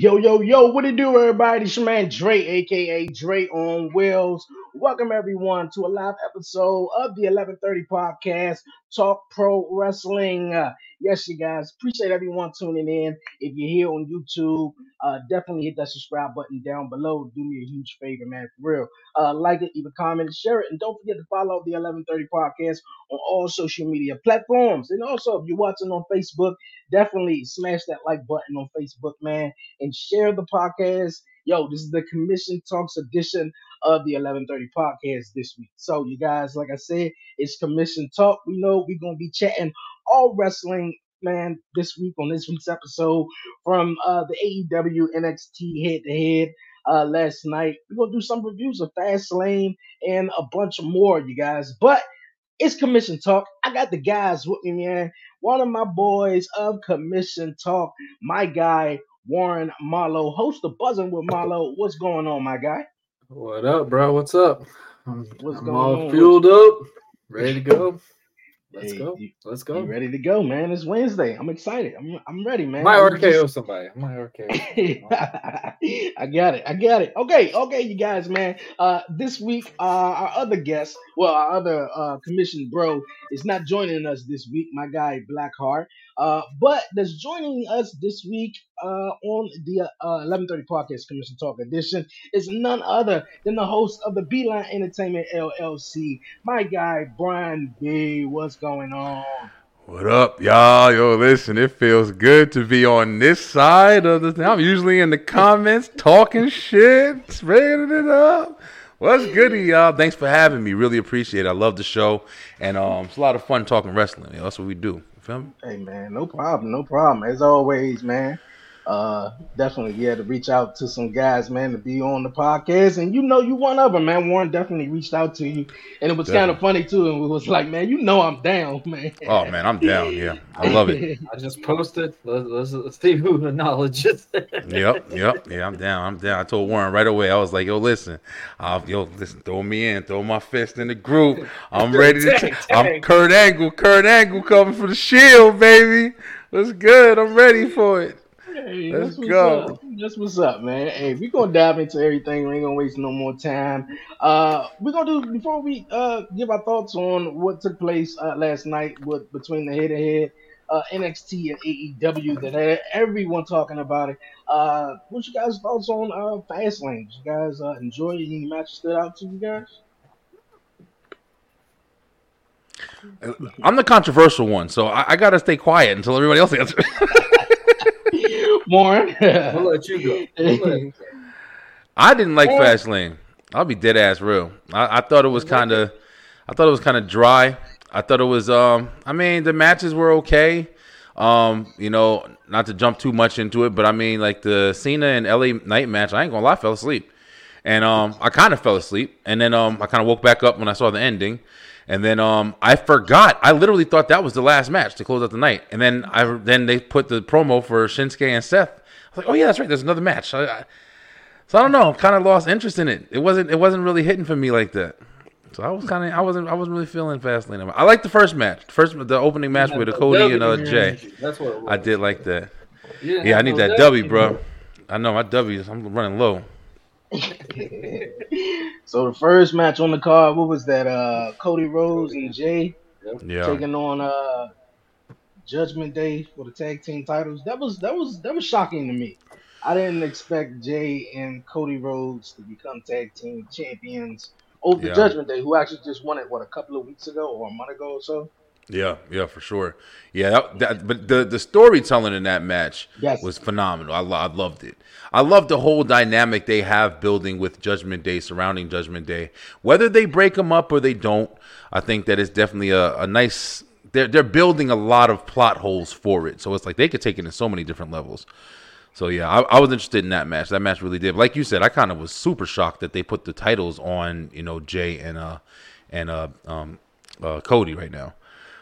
Yo, yo, yo, what it do, everybody? It's your man Dre, aka Dre on Wheels. Welcome everyone to a live episode of the 1130 podcast, Talk Pro Wrestling. Yes, you guys, appreciate everyone tuning in. If you're here on YouTube, uh, definitely hit that subscribe button down below. Do me a huge favor, man, for real. Uh, like it, leave a comment, share it, and don't forget to follow the 1130 podcast on all social media platforms. And also, if you're watching on Facebook, definitely smash that like button on Facebook, man and share the podcast. Yo, this is the Commission Talks edition of the 1130 podcast this week. So, you guys, like I said, it's Commission Talk. We know we're going to be chatting all wrestling, man, this week on this week's episode from uh, the AEW NXT head to head. Uh, last night, we're gonna do some reviews of Fastlane and a bunch more, you guys. But it's Commission Talk. I got the guys with me, man. One of my boys of Commission Talk, my guy Warren Marlowe, host of Buzzing with Marlowe. What's going on, my guy? What up, bro? What's up? I'm, What's I'm going all on? fueled up, ready to go. Let's Hey, go. you- Let's You go. ready to go, man? It's Wednesday. I'm excited. I'm I'm ready, man. My I'm just- RKO somebody. My RKO. I got it. I got it. Okay, okay, you guys, man. Uh, this week, uh, our other guest, well, our other uh, commission bro, is not joining us this week. My guy Blackheart, uh, but that's joining us this week uh, on the uh, 11:30 podcast Commission Talk edition is none other than the host of the Beeline Entertainment LLC, my guy Brian B. What's going on? What up, y'all? Yo, listen, it feels good to be on this side of the thing. I'm usually in the comments talking shit, spreading it up. What's goody, y'all? Thanks for having me. Really appreciate it. I love the show. And um, it's a lot of fun talking wrestling. You know, that's what we do. Feel me? Hey man, no problem, no problem. As always, man. Uh, definitely, yeah, to reach out to some guys, man, to be on the podcast, and you know, you one of them, man. Warren definitely reached out to you, and it was kind of funny too. And we was like, man, you know, I'm down, man. Oh, man, I'm down. Yeah, I love it. I just posted. Let's, let's, let's see who acknowledges it. Yep, yep, yeah, I'm down. I'm down. I told Warren right away. I was like, "Yo, listen, uh, yo, listen, throw me in, throw my fist in the group. I'm ready to. Tag, I'm. Kurt Angle, Kurt Angle coming for the Shield, baby. What's good? I'm ready for it. Hey, Let's that's what's go. Up. That's what's up, man. Hey, we gonna dive into everything. We ain't gonna waste no more time. Uh, we're gonna do before we uh give our thoughts on what took place uh, last night with between the head to head uh NXT and AEW that had everyone talking about it. Uh, what's you guys' thoughts on uh Fastlane? Did you guys uh, enjoy it? any matches stood out to you guys? I'm the controversial one, so I, I gotta stay quiet until everybody else answers. Warren. We'll let you go. We'll let you go. I didn't like Yeah. Fastlane. I'll be dead ass real. I, I thought it was kind of, I thought it was kind of dry. I thought it was. Um, I mean, the matches were okay. Um, you know, not to jump too much into it, but I mean, like the Cena and LA Knight match. I ain't gonna lie, I fell asleep, and um, I kind of fell asleep, and then um, I kind of woke back up when I saw the ending. And then um, I forgot. I literally thought that was the last match to close out the night. And then I then they put the promo for Shinsuke and Seth. I was like, oh yeah, that's right. There's another match. I, I, so I don't know. Kind of lost interest in it. It wasn't. It wasn't really hitting for me like that. So I was kind of. I wasn't. I wasn't really feeling Fastlane. I like the first match. First, the opening match with Cody and uh, Jey. That's what it was. I did like that. Yeah, I need that W. Bro. I know my W. I'm running low. so the first match on the card, what was that? Uh, Cody Rhodes and Jey. Yeah. taking on uh Judgment Day for the tag team titles. That was that was that was shocking to me. I didn't expect Jey and Cody Rhodes to become tag team champions over Yeah. Judgment Day, who actually just won it what a couple of weeks ago or a month ago or so. Yeah, yeah, for sure. Yeah, that, that, but the the storytelling in that match Yes. was phenomenal. I, lo- I loved it. I love the whole dynamic they have building with Judgment Day, surrounding Judgment Day. Whether they break them up or they don't, I think that is definitely a, a nice. They're they're building a lot of plot holes for it, so it's like they could take it in so many different levels. So yeah, I, I was interested in that match. That match really did. Like you said, I kind of was super shocked that they put the titles on, you know, Jey and uh and uh um uh Cody right now.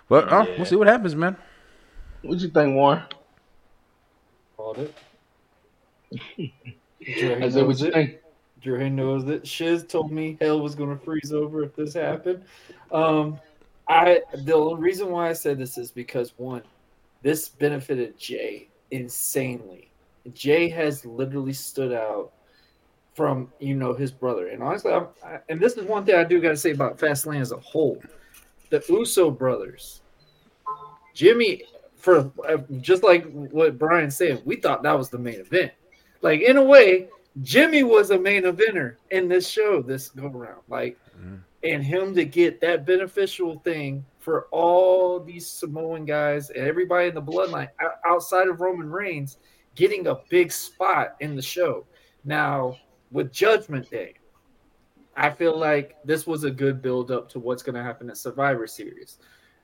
But uh, Yeah. we'll see what happens, man. What do you think, Warren? Called it. Dre I said, what you it. think? Dre knows it. Shiz told me hell was gonna freeze over if this happened. Um, I the only reason why I said this is because one, this benefited Jey insanely. Jey has literally stood out from you know his brother, and honestly, I'm, I, and this is one thing I do got to say about Fastlane as a whole. The Uso brothers, Jimmy, for uh, just like what Brian said, we thought that was the main event. Like in a way, Jimmy was a main eventer in this show this go around. Like, Mhm. and him to get that beneficial thing for all these Samoan guys and everybody in the bloodline outside of Roman Reigns getting a big spot in the show. Now, with Judgment Day, I feel like this was a good build up to what's going to happen at Survivor Series.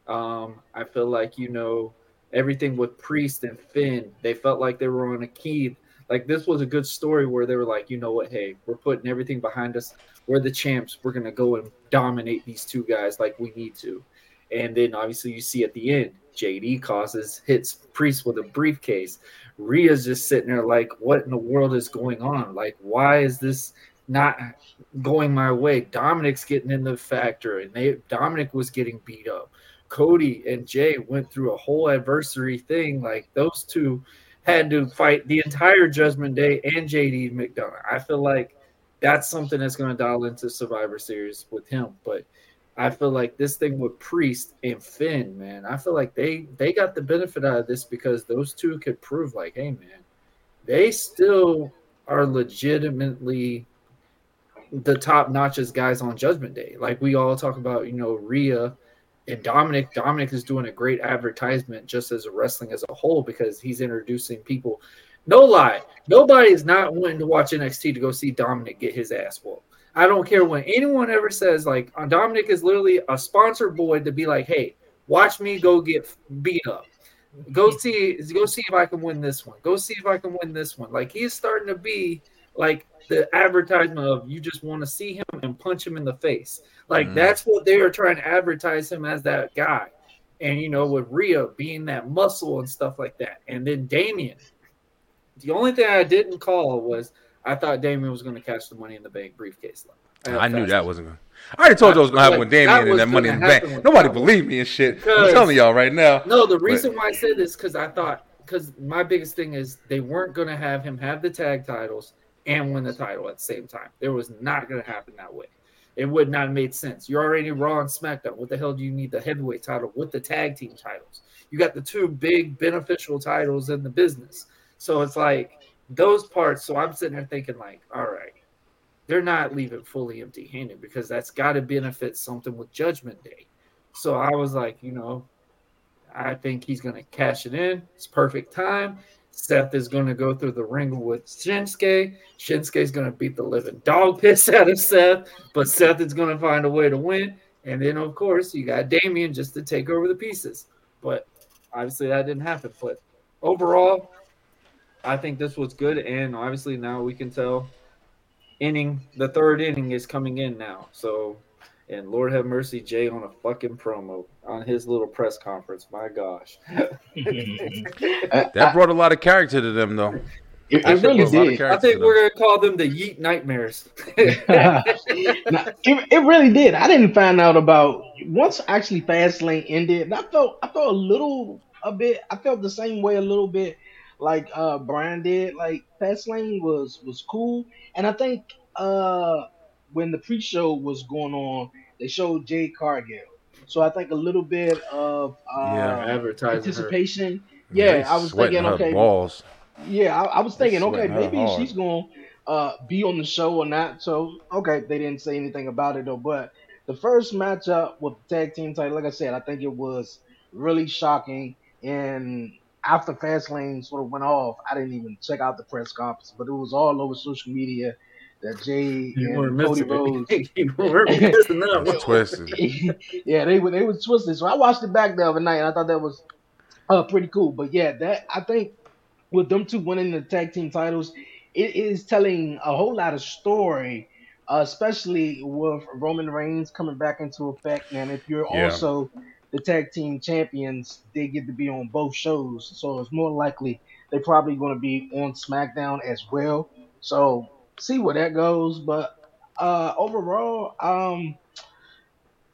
Um, I feel like, you know, everything with Priest and Finn, they felt like they were on a key. Like this was a good story where they were like, you know what, hey, we're putting everything behind us. We're the champs. We're gonna go and dominate these two guys like we need to. And then obviously you see at the end, JD causes hits Priest with a briefcase. Rhea's just sitting there like, what in the world is going on? Like, why is this not going my way? Dominic's getting in the factor, and they Dominic was getting beat up. Cody and Jey went through a whole adversary thing. Like those two had to fight the entire Judgment Day and JD McDonough. I feel like that's something that's going to dial into Survivor Series with him. But I feel like this thing with Priest and Finn, man, I feel like they they got the benefit out of this because those two could prove like, hey, man, they still are legitimately the top notches guys on Judgment Day. Like we all talk about, you know, Rhea and Dominic. Dominic is doing a great advertisement just as a wrestling as a whole because he's introducing people. No lie, nobody is not wanting to watch NXT to go see Dominic get his ass whooped. I don't care what anyone ever says. Like uh, Dominic is literally a sponsor boy to be like, hey, watch me go get beat up. Go see, go see if I can win this one. Go see if I can win this one. Like he's starting to be like the advertisement of you just want to see him and punch him in the face. Like Mhm. that's what they are trying to advertise him as that guy. And you know, with Rhea being that muscle and stuff like that. And then Damian. The only thing I didn't call was I thought Damian was going to catch the money in the bank briefcase. I knew that wasn't gonna. I already told you I was gonna happen with Like, that Damian and that money in the bank. Nobody believed me and shit. I'm telling y'all right now. No, the reason why I said this because I thought because my biggest thing is they weren't going to have him have the tag titles and win the title at the same time. It was not going to happen that way. It would not have made sense. You're already Raw and SmackDown. What the hell do you need the heavyweight title with the tag team titles? You got the two big beneficial titles in the business. So it's like those parts. So I'm sitting there thinking, like, all right, they're not leaving fully empty handed because that's got to benefit something with Judgment Day. So I was like, you know, I think he's going to cash it in. It's perfect time. Seth is going to go through the ring with Shinsuke. Is going to beat the living dog piss out of Seth, but Seth is going to find a way to win. And then, of course, you got Damian just to take over the pieces. But obviously, that didn't happen. But overall, I think this was good. And obviously, now we can tell inning, the third inning is coming in now. So, and Lord have mercy, Jey on a fucking promo on his little press conference. My gosh. That brought a lot of character to them, though. It, I it think really a lot of did. I think we're gonna call them the Yeet Nightmares. Nah, it, it really did. I didn't find out about once actually Fastlane ended. and I felt I felt a little a bit. I felt the same way a little bit like uh Brian did. Like Fastlane was was cool, and I think uh when the pre-show was going on, they showed Jade Cargill. So I think a little bit of uh, Yeah. Advertising her. anticipation. Yeah, He's I was thinking, okay, balls. Yeah, I, I was thinking, okay, maybe hard. she's going to uh, be on the show or not. So okay, they didn't say anything about it though. But the first matchup with the tag team title, like I said, I think it was really shocking. And after Fastlane sort of went off, I didn't even check out the press conference, but it was all over social media that Jey You and weren't Cody missing Rhodes. it. you weren't missing that. Twisted. yeah, they were they were twisted. So I watched it back the other night, and I thought that was uh pretty cool. But yeah, that I think with them two winning the tag team titles, it is telling a whole lot of story, uh, especially with Roman Reigns coming back into effect. And if you're Yeah. also the tag team champions, they get to be on both shows. So it's more likely they're probably going to be on SmackDown as well. So see where that goes. But uh, overall, um,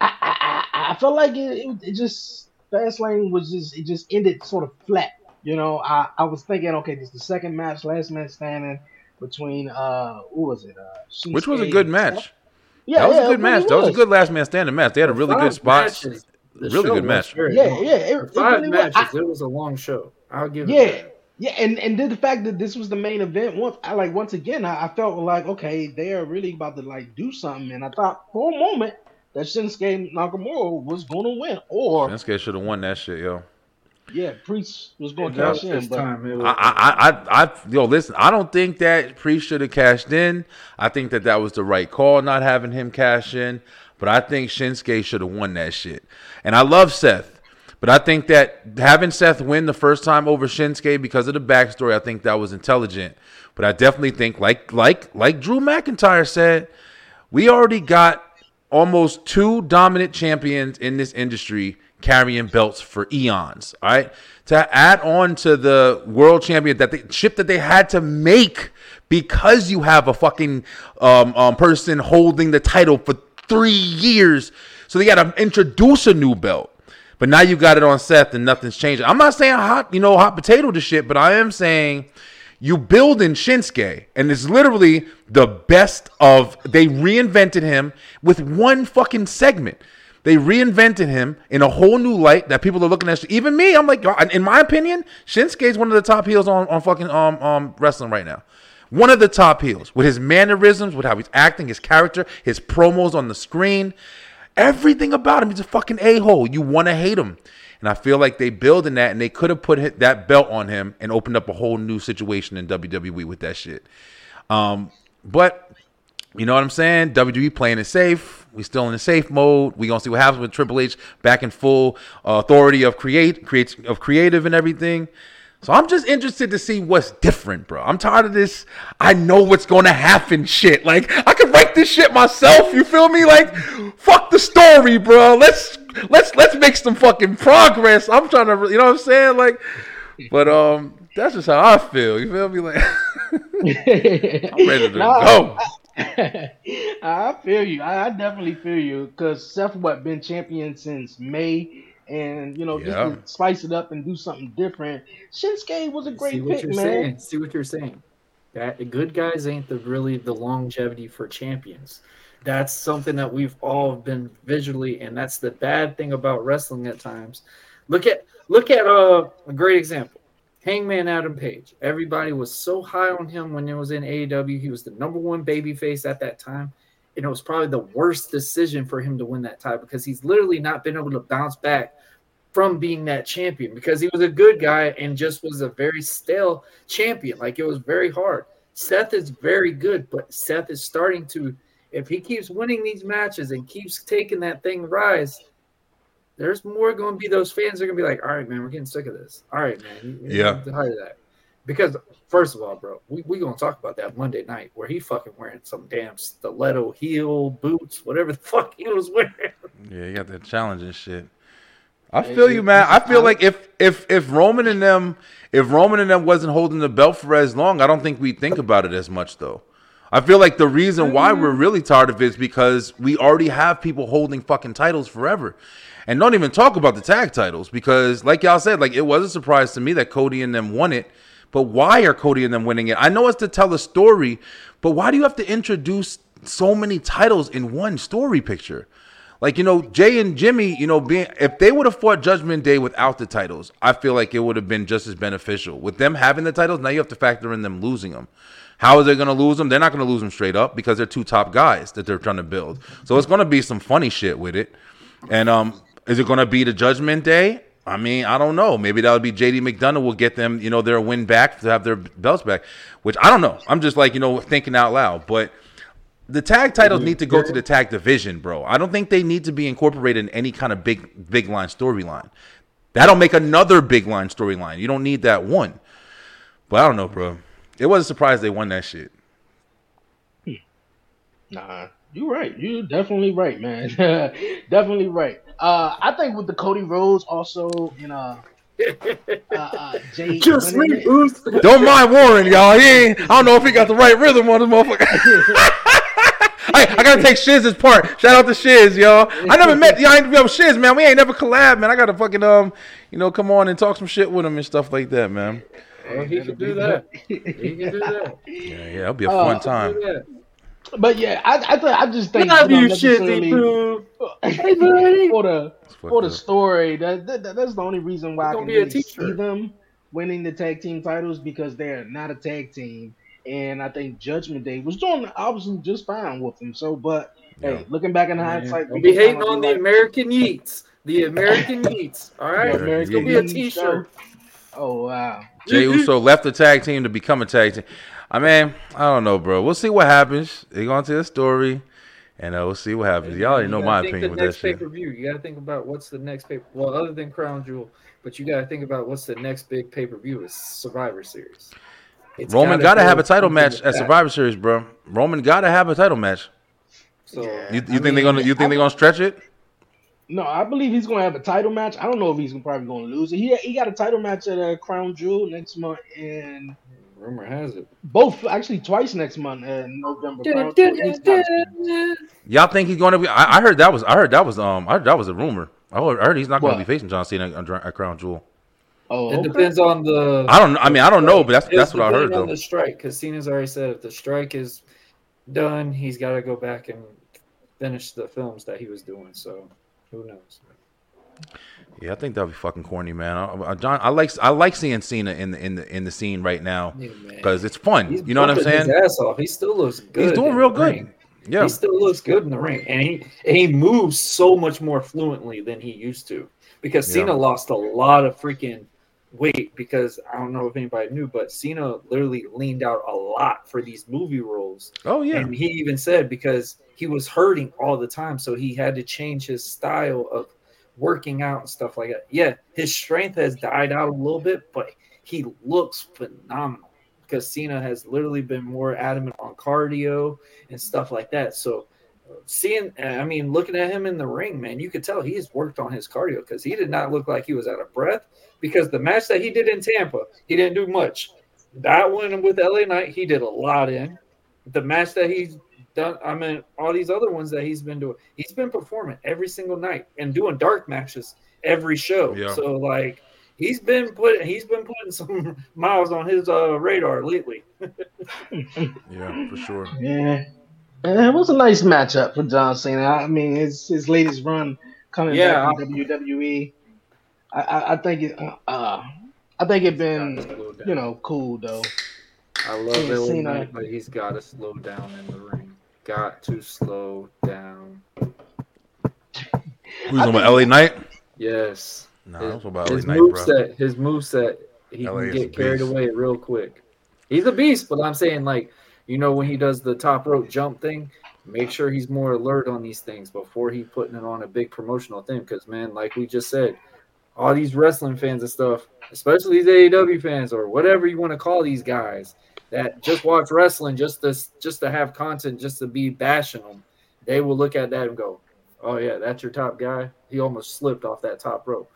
I, I, I I felt like it, it, it just Fastlane was just it just ended sort of flat. You know, I, I was thinking, okay, this is the second match, last man standing between uh, who was it? Uh, Which was a good match. Seth. Yeah, that was yeah, a good match. really That was a good last man standing match. They had a really good spot. matches, Really good match. very Yeah, long. yeah, it, For it five really was. matches. I- it was a long show. I'll give Yeah, that. Yeah, and and then the fact that this was the main event, once I like once again, I, I felt like okay, they are really about to like do something, and I thought for a moment that Shinsuke Nakamura was going to win, or Shinsuke should have won that shit, yo. yeah, Priest was going to cash in, but time. Was, I, I, I, I, yo, listen. I don't think that Priest should have cashed in. I think that that was the right call, not having him cash in. But I think Shinsuke should have won that shit. And I love Seth, but I think that having Seth win the first time over Shinsuke because of the backstory, I think that was intelligent. But I definitely think, like, like, like Drew McIntyre said, we already got almost two dominant champions in this industry carrying belts for eons. All right, to add on to the world champion that they ship that they had to make because you have a fucking um, um, person holding the title for three years, so they got to introduce a new belt. But now you got it on Seth and nothing's changing. I'm not saying hot, you know, hot potato to shit, but I am saying you build in Shinsuke, and it's literally the best of. They reinvented him with one fucking segment. They reinvented him in a whole new light that people are looking at. Even me, I'm like, in my opinion, Shinsuke is one of the top heels on, on fucking um um wrestling right now. One of the top heels with his mannerisms, with how he's acting, his character, his promos on the screen, everything about him. He's a fucking a hole. You want to hate him. And I feel like they building that, and they could have put that belt on him and opened up a whole new situation in WWE with that shit. Um, but you know what I'm saying? WWE playing it safe. We still in the safe mode. We gonna see what happens with Triple H back in full uh, authority of create, create of creative and everything. So I'm just interested to see what's different, bro. I'm tired of this. I know what's gonna happen. Shit, like I could write this shit myself. You feel me? Like, fuck the story, bro. Let's let's let's make some fucking progress. I'm trying to, you know what I'm saying? Like, but um, that's just how I feel. You feel me? Like, I'm ready to Nah, go. I feel you. I, I definitely feel you because Seth what been champion since May, and you know just Yeah. to spice it up and do something different. Shinsuke was a great. See what pick, you're man. saying. See what you're saying. That the good guys ain't the really the longevity for champions. That's something that we've all been visually, and that's the bad thing about wrestling at times. Look at look at uh, a great example. Hangman Adam Page. Everybody was so high on him when he was in AEW. He was the number one babyface at that time. And it was probably the worst decision for him to win that title because he's literally not been able to bounce back from being that champion because he was a good guy and just was a very stale champion. Like it was very hard. Seth is very good, but Seth is starting to, if he keeps winning these matches and keeps taking that thing rise, there's more going to be those fans are going to be like, all right, man, we're getting sick of this. All right, man. You, you Yeah. to hide that. Because, first of all, bro, we we going to talk about that Monday night where he fucking wearing some damn stiletto heel boots, whatever the fuck he was wearing. Yeah, he got that challenging shit. I feel you, man. I feel like if if if Roman and them if Roman and them wasn't holding the belt for as long, I don't think we'd think about it as much though. I feel like the reason why we're really tired of it is because we already have people holding fucking titles forever. And don't even talk about the tag titles because like y'all said, like it was a surprise to me that Cody and them won it. But why are Cody and them winning it? I know it's to tell a story, but why do you have to introduce so many titles in one story picture? Like you know, Jey and Jimmy, you know, being if they would have fought Judgment Day without the titles, I feel like it would have been just as beneficial. With them having the titles, now you have to factor in them losing them. How is they going to lose them? They're not going to lose them straight up because they're two top guys that they're trying to build. So it's going to be some funny shit with it. And um, is it going to be the Judgment Day? I mean, I don't know. Maybe that'll be JD McDonough will get them, you know, their win back to have their belts back, which I don't know. I'm just like, you know, thinking out loud. But the tag titles need to go to the tag division, bro. I don't think they need to be incorporated in any kind of big big line storyline. That'll make another big line storyline. You don't need that one. But I don't know, bro. It was a surprise they won that shit. Nah, you're right. You're definitely right, man. definitely right. Uh, I think with the Cody Rhodes also in uh, uh, uh Jey Just winning me. Don't mind Warren, y'all. He ain't, I don't know if he got the right rhythm on this motherfucker. I, I gotta take Shiz's part. Shout out to Shiz, y'all. I never met y'all yo Shiz, man. We ain't never collab, man. I gotta fucking um, you know, come on and talk some shit with him and stuff like that, man. Well, he can do that. He can do that. Yeah, yeah, it'll be a Uh, fun Do time. But yeah, I I, th- I just think Love you know, you, shizzy necessarily- Hey, buddy. for the It's for the story. That, that that's the only reason why I can gonna a really see them winning the tag team titles because they're not a tag team, and I think Judgment Day was doing obviously just fine with them. So, but Yeah. hey, looking back in hindsight, Don't we be can hating on be the like, American Yeats. The American Yeats. All right. The It's gonna be American a Yeats T-shirt. Oh wow, Jey Uso left the tag team to become a tag team. I mean, I don't know, bro. We'll see what happens. They're gonna tell a story, and uh, we'll see what happens. Y'all already You know my opinion the with that next shit. pay-per-view. You gotta think about what's the next pay. Well, other than Crown Jewel, but you gotta think about what's the next big pay-per-view is Survivor Series. It's Roman gotta go have a title match at. Survivor Series, bro. Roman gotta have a title match. So Yeah. You, you I think mean, they're gonna? You think I- they're gonna stretch it? no, I believe he's gonna have a title match. I don't know if he's probably gonna lose it. He he got a title match at uh, Crown Jewel next month, and rumor has it. both actually twice next month in November. Crown Jewel. Y'all think he's gonna be? I, I heard that was. I heard that was. Um. I heard that was a rumor. I heard, I heard he's not gonna What? be facing John Cena at, at Crown Jewel. Oh, It okay. depends on the. I don't. I mean, I don't know, but that's It's that's what I heard on though. the strike, because Cena's already said if the strike is done, he's got to go back and finish the films that he was doing. So who knows? Yeah, I think that'd be fucking corny, man. I, I, John, I like I like seeing Cena in the in the in the scene right now Yeah, because it's fun. He's You know what I'm bumping his saying? ass off. He still looks good. He's doing real good. ring. Yeah. He still looks good in the ring, and he and he moves so much more fluently than he used to. Because Yeah. Cena lost a lot of freaking weight. Because I don't know if anybody knew, but Cena literally leaned out a lot for these movie roles. Oh yeah. And he even said because he was hurting all the time, so he had to change his style of working out and stuff like that. Yeah, his strength has died out a little bit, but he looks phenomenal because Cena has literally been more adamant on cardio and stuff like that. So seeing I mean looking at him in the ring, man, you could tell he's worked on his cardio because he did not look like he was out of breath because the match that he did in Tampa, he didn't do much. That one with LA Knight, he did a lot in. The match that he's done, I mean, all these other ones that he's been doing, he's been performing every single night and doing dark matches every show. Yeah. So like he's been put he's been putting some miles on his uh, radar lately. Yeah, for sure. Yeah. And it was a nice matchup for John Cena. I mean, his his latest run coming Yeah. back from WWE. I, I, I think it. Uh, I think it been you know cool though. I love Cena- Cena- Knight, but he's got to slow down in the ring. Got to slow down. Who's on my LA Knight? Yes. No, his, that's about LA his Knight, bro. moveset, his moveset, he LA can get carried beast. away real quick. He's a beast, but I'm saying like, you know, when he does the top rope jump thing, make sure he's more alert on these things before he putting it on a big promotional thing. Because man, like we just said, all these wrestling fans and stuff, especially these AEW fans or whatever you want to call these guys that just watch wrestling just to just to have content, just to be bashing them, they will look at that and go, "Oh yeah, that's your top guy. He almost slipped off that top rope."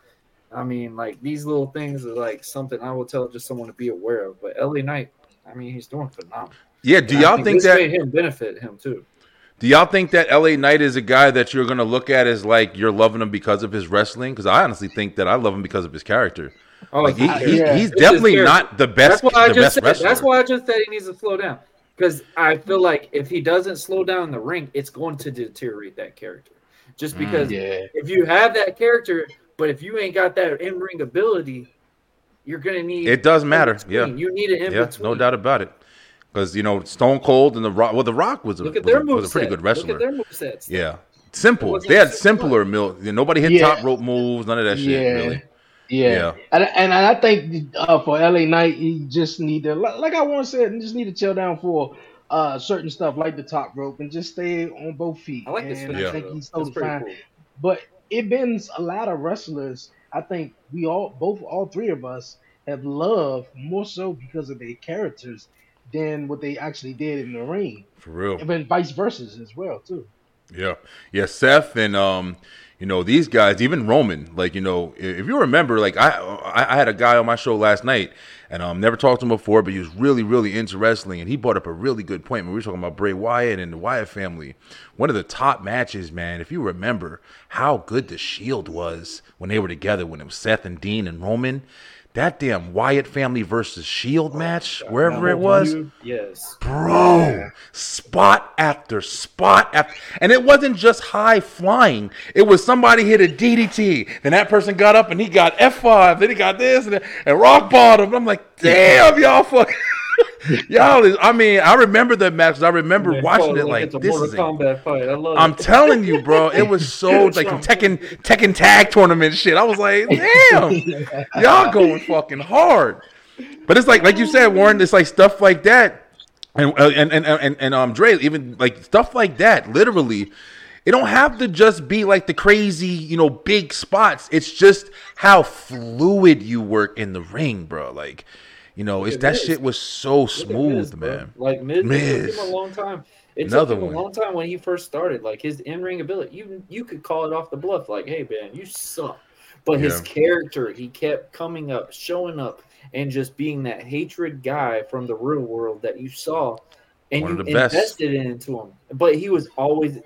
I mean, like these little things are like something I will tell just someone to be aware of. But LA Knight, I mean, he's doing phenomenal. Yeah, do And y'all think this that? made him benefit him too? Do y'all think that LA Knight is a guy that you're gonna look at as like you're loving him because of his wrestling? Because I honestly think that I love him because of his character. Oh, Like he, he- yeah. he's It's definitely not the best. That's why I the just said. wrestler. That's why I just said he needs to slow down because I feel like if he doesn't slow down in the ring, it's going to deteriorate that character. Just Mm. because Yeah. if you have that character, but if you ain't got that in ring ability, you're gonna need It does matter. Yeah, you need it in yeah, between. no doubt about it. Because you know Stone Cold and the Rock. Well, the Rock was a, was a, was a pretty good wrestler. Look at their movesets. Yeah, simple. They had simpler mil. Nobody hit Yeah. top rope moves. None of that shit. Yeah. Really. Yeah. Yeah. And, and I think uh, for LA Knight, you just need to, like, like I once said, you just need to chill down for uh, certain stuff like the top rope and just stay on both feet. I like this and finisher. I think though. he's That's totally pretty fine. cool. But it been a lot of wrestlers. I think we all, both, all three of us, have loved more so because of their characters than what they actually did in the ring, For real. and then vice versa as well too. Yeah, yeah. Seth and um, you know these guys, even Roman. Like you know, if you remember, like I I had a guy on my show last night, and um, never talked to him before, but he was really really into wrestling, and he brought up a really good point when we were talking about Bray Wyatt and the Wyatt family. One of the top matches, man. If you remember how good the Shield was when they were together, when it was Seth and Dean and Roman. That damn Wyatt family versus Shield match, wherever it was, Yes. bro spot after spot after and it wasn't just high flying. It was somebody hit a ddt then that person got up and he got f5 then he got this and, and rock bottom. I'm like damn y'all fuck y'all is i mean i remember that match i remember Man, watching it like this Mortal is Kombat fight. I love I'm it. telling you, bro, it was so like Tekken Tekken tag tournament shit. I was like, damn, y'all going fucking hard. But it's like, like you said, Warren, it's like stuff like that, and uh, and and and, and um, Dre, even like stuff like that. Literally, it don't have to just be like the crazy, you know, big spots. It's just how fluid you work in the ring, bro. Like, you know, it's that Miz. shit was so smooth, Miz, bro. man. Like Miz, Miz. It took him a long time. It Another took him one. a long time when he first started. Like his in-ring ability, you you could call it off the bluff. Like, hey man, you suck. But his character, he kept coming up, showing up, and just being that hatred guy from the real world that you saw, and you the best. invested into him. But he was always.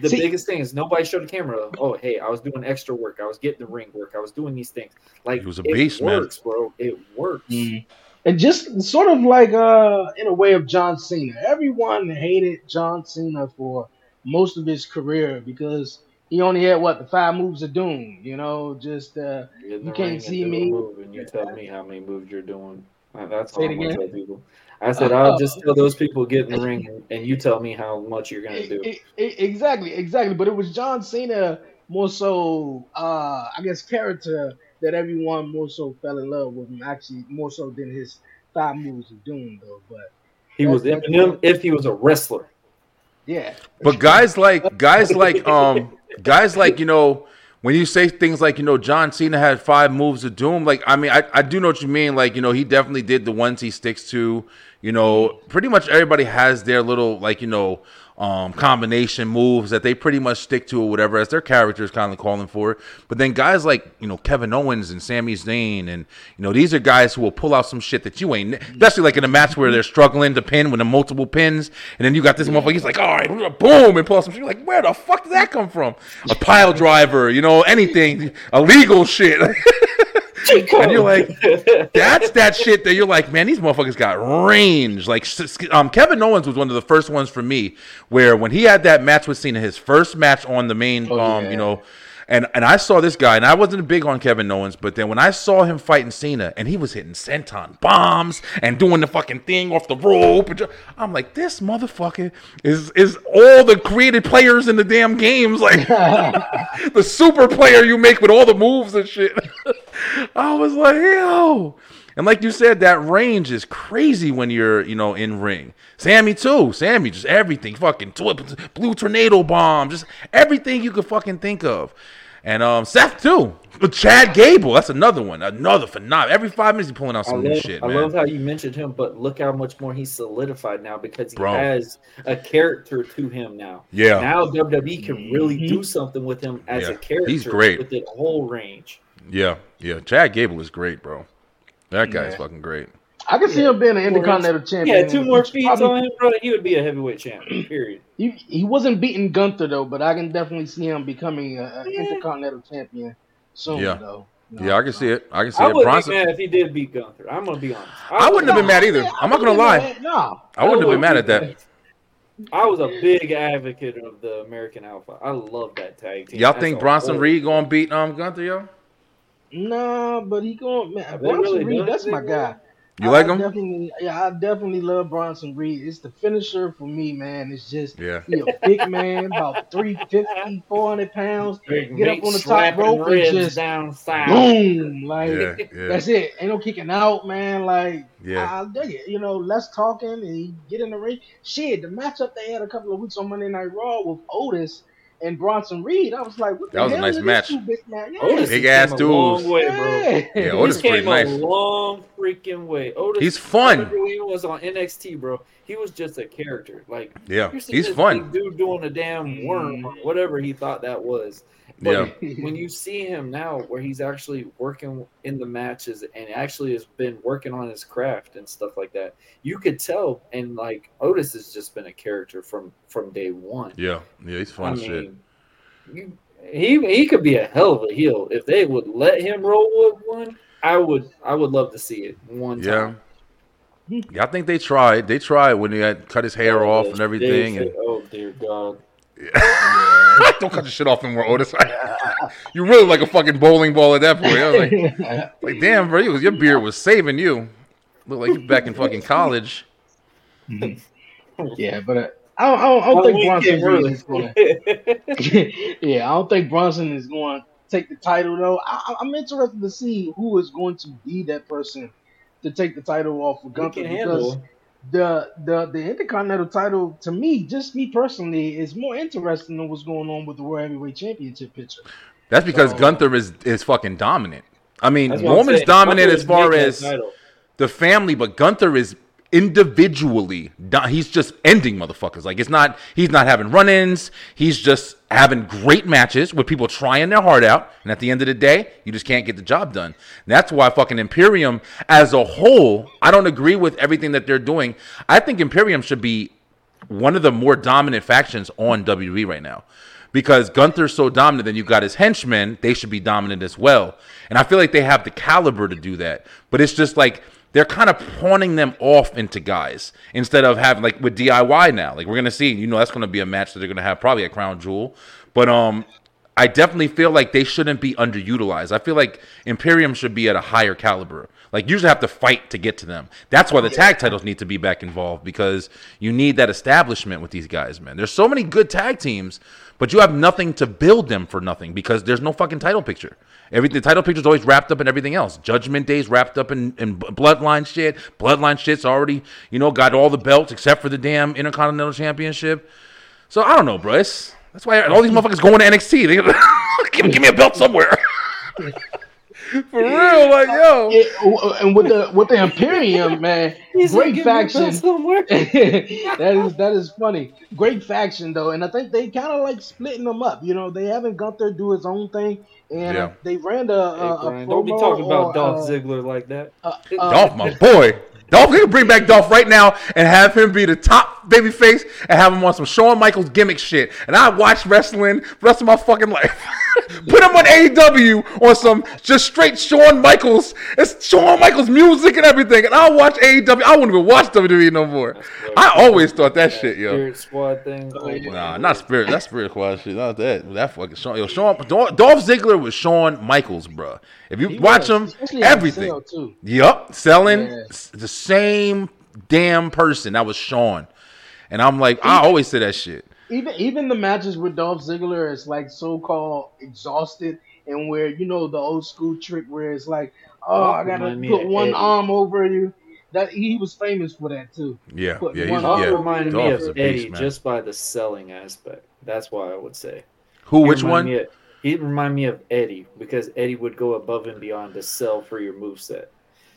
The See- biggest thing is nobody showed the camera. Oh, hey, I was doing extra work. I was getting the ring work. I was doing these things. Like it was a it beast, man. works, bro. It works. And just sort of like uh in a way of John Cena. Everyone hated John Cena for most of his career because he only had what the five moves of doom, you know, just uh You can't see me. Move and you tell me how many moves you're doing. That's Say all it I'm tell people. I said Uh, I'll just tell those people get in the ring and, and you tell me how much you're gonna do. Exactly, exactly. But it was John Cena more so uh I guess character that everyone more so fell in love with him actually more so than his five moves of doom though. But He was Eminem if he was a wrestler. yeah. But guys like guys like um guys like you know when you say things like you know John Cena had five moves of doom like I mean I, I do know what you mean like you know he definitely did the ones he sticks to you know pretty much everybody has their little like you know um combination moves that they pretty much stick to or whatever as their character is kind of calling for but then guys like you know Kevin Owens and Sami Zayn and you know these are guys who will pull out some shit that you ain't especially like in a match where they're struggling to pin with the multiple pins and then you got this motherfucker he's like all right boom and pull out some shit. Like where the fuck did that come from? A pile driver you know anything illegal shit And you're like, that's that shit that you're like, man, these motherfuckers got range. Like, um, Kevin Owens was one of the first ones for me where when he had that match with Cena, his first match on the main, Oh, um, yeah. you know, and and I saw this guy, and I wasn't big on Kevin Owens, but then when I saw him fighting Cena, and he was hitting senton bombs and doing the fucking thing off the rope, I'm like, this motherfucker is is all the created players in the damn games, like the super player you make with all the moves and shit. I was like, yo. And like you said, that range is crazy when you're, you know, in ring. Sami too. Sami, just everything. Fucking tw- blue tornado bomb. Just everything you could fucking think of. And um, Seth too. But Chad Gable, that's another one. Another phenomenal. Every five minutes he's pulling out I some new love, shit, I man. love how you mentioned him, but look how much more he's solidified now because he Bro. has a character to him now. Yeah. Now WWE can really do something with him as Yeah. a character. He's great. with the whole range. Yeah, yeah. Chad Gable is great, bro. That guy's Yeah. fucking great. I can see him being an intercontinental champion. Yeah, two more feet Probably- on him, bro. He would be a heavyweight champion. Period. He, he wasn't beating Gunther though, but I can definitely see him becoming an intercontinental champion soon Yeah. though. Yeah, I can see it. I can see I it. wouldn't Bronson. be mad if he did beat Gunther. I'm gonna be honest. I wouldn't have been mad either. I'm not gonna lie. No. I wouldn't have been mad at that. I was a big advocate of the American Alpha. I love that tag team. Y'all That's think Bronson whole- Reed gonna beat um Gunther, yo? Nah, but he going man. They Bronson really Reed, that's my they guy. You like him? Definitely, yeah, I definitely love Bronson Reed. It's the finisher for me, man. It's just Yeah. he a big man, about 350, 400 pounds. Big Get up on the top rope and just down south. Boom! Like Yeah, yeah. that's it. Ain't no kicking out, man. Like Yeah. I, I dig it. You know, less talking and get in the ring. Shit, the matchup they had a couple of weeks on Monday Night Raw with Otis and Bronson Reed. I was like, what the That was a nice match. two big man? Yeah. Otis Big has ass come a long dudes. way, bro. Yeah. Yeah, Otis Otis pretty came nice. a long freaking way. Otis, He's fun. whenever He was on NXT, bro. He was just a character. Like Yeah, he's fun. dude doing a damn worm, mm. whatever he thought that was. But Yeah. when you see him now, where he's actually working in the matches and actually has been working on his craft and stuff like that, you could tell. And like Otis has just been a character from from day one. Yeah, yeah, he's fun I shit. mean, you, he he could be a hell of a heel if they would let him roll with one. I would I would love to see it one Yeah. time. Yeah, I think they tried. They tried when he had cut his hair Oh, off and everything. And Oh dear God! don't cut your shit off anymore, Otis. you really like a fucking bowling ball at that point. I was like, like damn, bro, you, your beard was saving you. Look like you're back in fucking college. yeah, but uh, I don't, I don't, I don't think Bronson came Reed early. is going. yeah, I don't think Bronson is going to take the title though. I, I- I'm interested to see who is going to be that person to take the title off of He Gunther can because handle. The the the Intercontinental title to me, just me personally, is more interesting than what's going on with the World Heavyweight Championship picture. That's because So- Gunther is is fucking dominant. I mean, Roman's dominant Gunther as far as title. the family, but Gunther is individually he's just ending motherfuckers. Like it's not he's not having run-ins. He's just having great matches with people trying their heart out, and at the end of the day, you just can't get the job done. And that's why fucking Imperium as a whole, I don't agree with everything that they're doing. I think Imperium should be one of the more dominant factions on WWE right now. Because Gunther's so dominant, then you've got his henchmen, they should be dominant as well. And I feel like they have the caliber to do that. But it's just like they're kind of pawning them off into guys instead of having like with DIY now. Like we're gonna see, you know, that's gonna be a match that they're gonna have probably at Crown Jewel. But um I definitely feel like they shouldn't be underutilized. I feel like Imperium should be at a higher caliber. Like you should have to fight to get to them. That's why the tag titles need to be back involved because you need that establishment with these guys, man. There's so many good tag teams, but you have nothing to build them for nothing because there's no fucking title picture. Every the title picture is always wrapped up in everything else. Judgment Day's wrapped up in, in bloodline shit. Bloodline shit's already, you know, got all the belts except for the damn Intercontinental Championship. So I don't know, bro. It's, that's why all these motherfuckers going to NXT. They, give, give me a belt somewhere. For real, like yo. It, and with the with the Imperium, man, He's great "Give me a faction. somewhere. that is that is funny. Great faction though, and I think they kind of like splitting them up. You know, they haven't Gunther do his own thing, and Yeah. uh, they ran a, Hey, a, a Brian, don't be promo talking about or, Dolph uh, Ziggler like that. uh, uh, Dolph, my boy. Dolph, we can bring back Dolph right now and have him be the top baby face and have him on some Shawn Michaels gimmick shit. And I watch wrestling the rest of my fucking life. Put him on AEW on some just straight Shawn Michaels. It's Shawn Michaels music and everything. And I'll watch AEW. I won't even watch WWE no more. I always thought that shit, yo. Spirit Squad thing. Oh, oh yeah. Nah, not spirit. That's spirit squad shit. Not that. That fucking Shawn. Yo, Shawn. Dolph Ziggler was Shawn Michaels, bro. If you he watch was, him, everything. sale, too. Yup, selling Yeah. the same damn person. That was Shawn. And I'm like, I always say that shit. Even even the matches with Dolph Ziggler is like so called exhausted, and where you know the old school trick where it's like, oh, I gotta Remind put one Eddie. arm over you. That he was famous for that too. Yeah, Put yeah, one he's arm Dolph yeah. reminded me Dolph's of a beast, Eddie man. just by the selling aspect. That's why I would say. Who? He Which one? me of- He'd remind me of Eddie because Eddie would go above and beyond to sell for your moveset.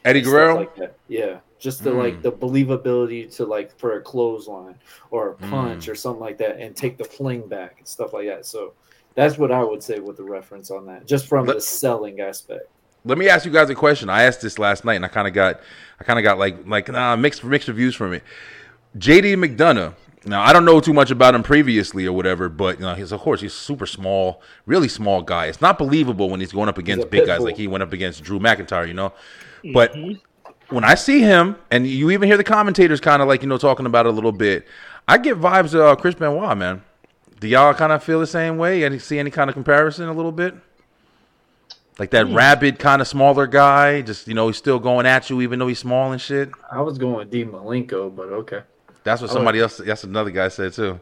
Eddie Guerrero. Like. Yeah. Just the Mm. like the believability to like for a clothesline or a punch Mm. or something like that and take the fling back and stuff like that. So that's what I would say with the reference on that. Just from Let- the selling aspect. Let me ask you guys a question. I asked this last night, and I kind of got, I kind of got like, like nah, mixed mixed reviews from it. JD McDonough. Now I don't know too much about him previously or whatever, but you know he's of course he's super small, really small guy. It's not believable when he's going up against a big guys bull. like he went up against Drew McIntyre, you know. But when I see him, and you even hear the commentators kind of like you know talking about it a little bit, I get vibes of uh, Chris Benoit, man. Do y'all kind of feel the same way? And see any kind of comparison a little bit? like that rabid kind of smaller guy. Just you know, he's still going at you even though he's small and shit. I was going with Dean Malenko, but okay. That's what somebody else. That's another guy said too.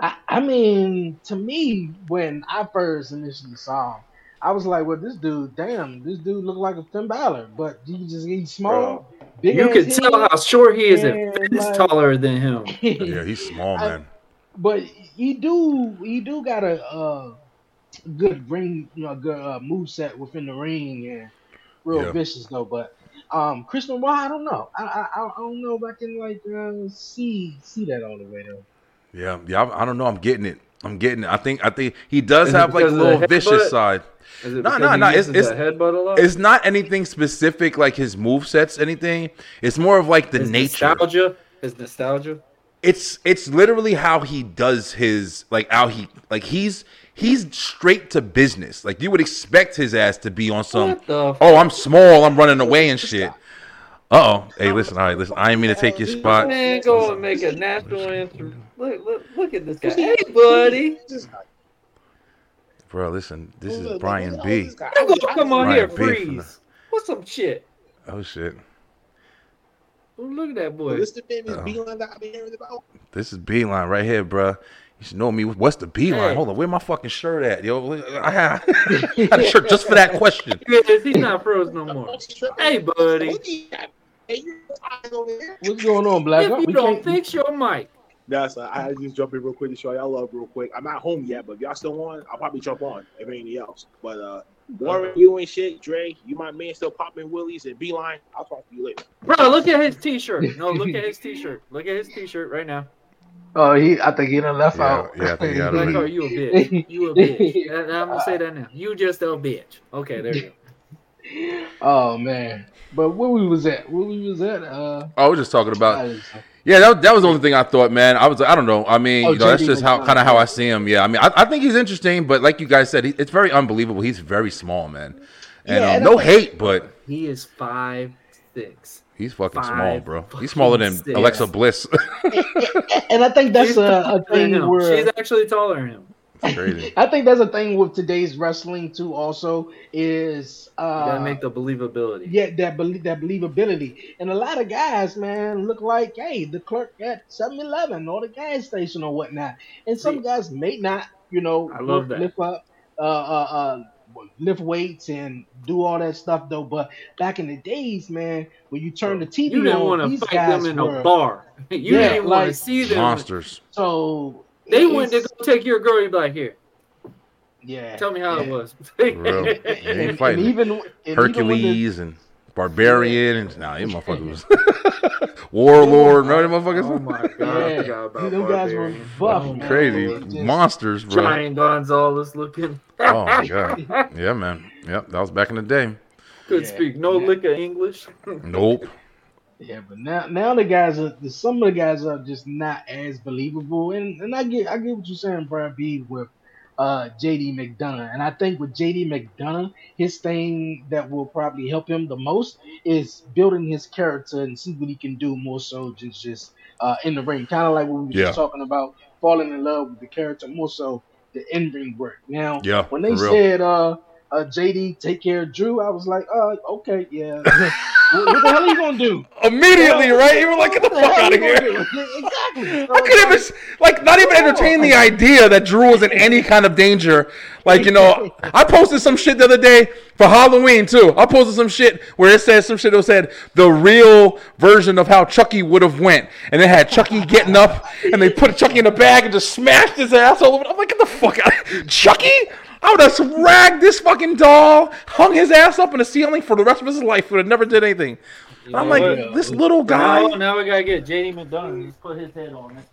I, I mean, to me, when I first initially saw him, I was like, "Well, this dude, damn, this dude look like a Finn Balor, but you just he's small, big You ass can tell how short he is, and and, Finn is like- taller than him. Yeah, he's small, I- man. but he do he do got a uh, good ring, you know, good uh, move set within the ring and real Yeah. vicious though. But um, Chris Benoit, I don't know. I, I I don't know if I can like uh, see see that all the way though. Yeah, yeah. I, I don't know. I'm getting it. I'm getting it. I think. I think he does Is have like a because of the little vicious side. Is it No, no, no, it's- uses it's- headbutt a lot? It's not anything specific like his move sets. Anything. It's more of like the His nature. nostalgia. His nostalgia. It's it's literally how he does his like how he like he's he's straight to business. Like you would expect his ass to be on some. Oh, I'm small. I'm running away and shit. Uh oh. Hey, listen. All right, listen. I ain't mean to take your spot. Man, go and make a national anthem. Look, look, look at this guy. Hey, buddy. Bro, listen. This is Brian look, B. Oh, this guy. Gonna come on Brian here, B from the- What's some shit? Oh shit. Oh, Look at that boy. This the famous Uh-oh. Beeline that I've been hearing about. This is Beeline right here, bro. You should know me. What's the Beeline? Hey. Hold on. Where my fucking shirt at, yo? I had, I had a shirt just for that question. Yes, he's not froze no more. Hey, buddy. Hey, you eyes over there. What's going on, Black? If you We don't can't- fix your mic, That's uh, I just jump in real quick to show y'all love real quick. I'm not home yet, but if y'all still on, I'll probably jump on if anything else. But uh, Warren, you and shit, Dre, you my man, still popping willies and Beeline. I'll talk to you later. bro, look at his t-shirt. No, look at his t-shirt. Look at his t-shirt right now. Oh, he. I think he done left Yeah, out. yeah, I think he got it Like, already. oh, you a bitch. You a bitch. And I'm gonna say that now. You just a bitch. Okay, there you go. oh man. But where we was at? Where we was at? Uh, I was just talking about. I was- Yeah, that, that was the only thing I thought, man. I was, I don't know. I mean, Oh, you know, that's just how kind of how I see him. Yeah, I mean, I, I think he's interesting, but like you guys said, he, it's very unbelievable. He's very small, man. And Yeah, um, and no I- hate, but He is five six. he's fucking small, bro. fucking He's smaller than six. Alexa Bliss. and I think that's a, a thing where She's actually taller than him. It's crazy. I think that's a thing with today's wrestling too. Also, is You uh, gotta make the believability. yeah that belie- that believability, and a lot of guys, man, look like hey the clerk at 7-Eleven or the gas station or whatnot, and some See. guys may not, you know, I love that. lift up, uh, uh, uh, lift weights and do all that stuff though. But back in the days, man, when you turn the TV You didn't on, want to fight them in were a bar. You Yeah, didn't want to see them. Monsters. so. They it's- went to go take your girl. You'd be like, here, yeah. tell me how it was. Real. And, ain't and fighting. even and even the- Hercules and Barbarian and nah, them motherfuckers was Warlord. Remember them motherfuckers? Oh my god, I Yeah, forgot about them guys were Barbarian. buff, Oh, man. Crazy monsters, bro. Giant Gonzalez looking. Oh my god. Yeah, man. Yep, that was back in the day. Could Yeah. speak no Yeah. lick of English. Nope. Yeah, but now now the guys are some of the guys are just not as believable, and and I get I get what you're saying, Brad B with uh JD McDonagh, and I think with JD McDonagh, his thing that will probably help him the most is building his character and see what he can do more so just just uh in the ring, kind of like what we were Yeah. just talking about, falling in love with the character more so the in ring work. Now, Yeah, when they said uh. Uh, JD take care of Drew. I was like, uh, okay, yeah. what, the hell are you gonna do? Immediately, right? You were like, get the What fuck out of here. do? Exactly. I couldn't even, like, not even entertain the idea that Drew was in any kind of danger. Like, you know, I posted some shit the other day for Halloween, too. I posted some shit where it says some shit that said the real version of how Chucky would have went. And it had Chucky getting up, and they put Chucky in a bag and just smashed his ass all over. I'm like, get the fuck out. Chucky? I would have ragged this fucking doll, hung his ass up in the ceiling for the rest of his life. Would have never did anything. You I'm like, what? this little guy. Now, now we gotta get JD McDonagh. He's put his head on it.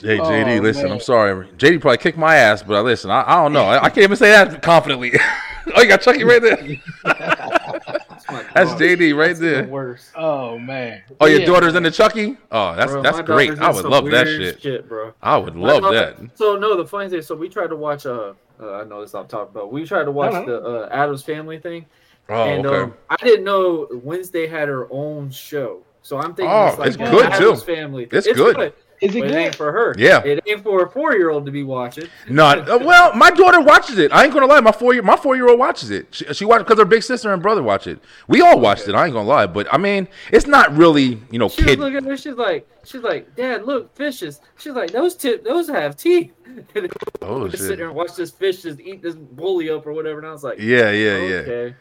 Hey JD, Oh, listen, man. I'm sorry. JD probably kicked my ass, but listen, I, I don't know. I, I can't even say that confidently. oh, you got Chucky right there. That's, my That's dog. JD right That's the there. worst. Oh man. Oh, your Yeah. daughter's into Chucky? Oh, that's Bro, that's great. I would love that weird shit. bro. I would My love daughter- that. So no, the funny thing. So we tried to watch. Uh, uh I know this I'm talking about. We tried to watch the uh, Addams Family thing, Oh, and okay. um, I didn't know Wednesday had her own show. So I'm thinking Oh, it's like it's good, Addams too. Family. It's good. Is it But it good? ain't for her. Yeah. It ain't for a four year old to be watching. Not uh, well. My daughter watches it. I ain't gonna lie. My four year my four year old watches it. She, she watches because her big sister and brother watch it. We all watched it. I ain't gonna lie. But I mean, it's not really you know She was kid. looking at her. She's like, she's like, Dad, look, fishes. She's like, those tip, those have teeth. And Oh just sit there and watch this fish just eat this bully up or whatever. And I was like, Yeah, yeah, yeah, okay,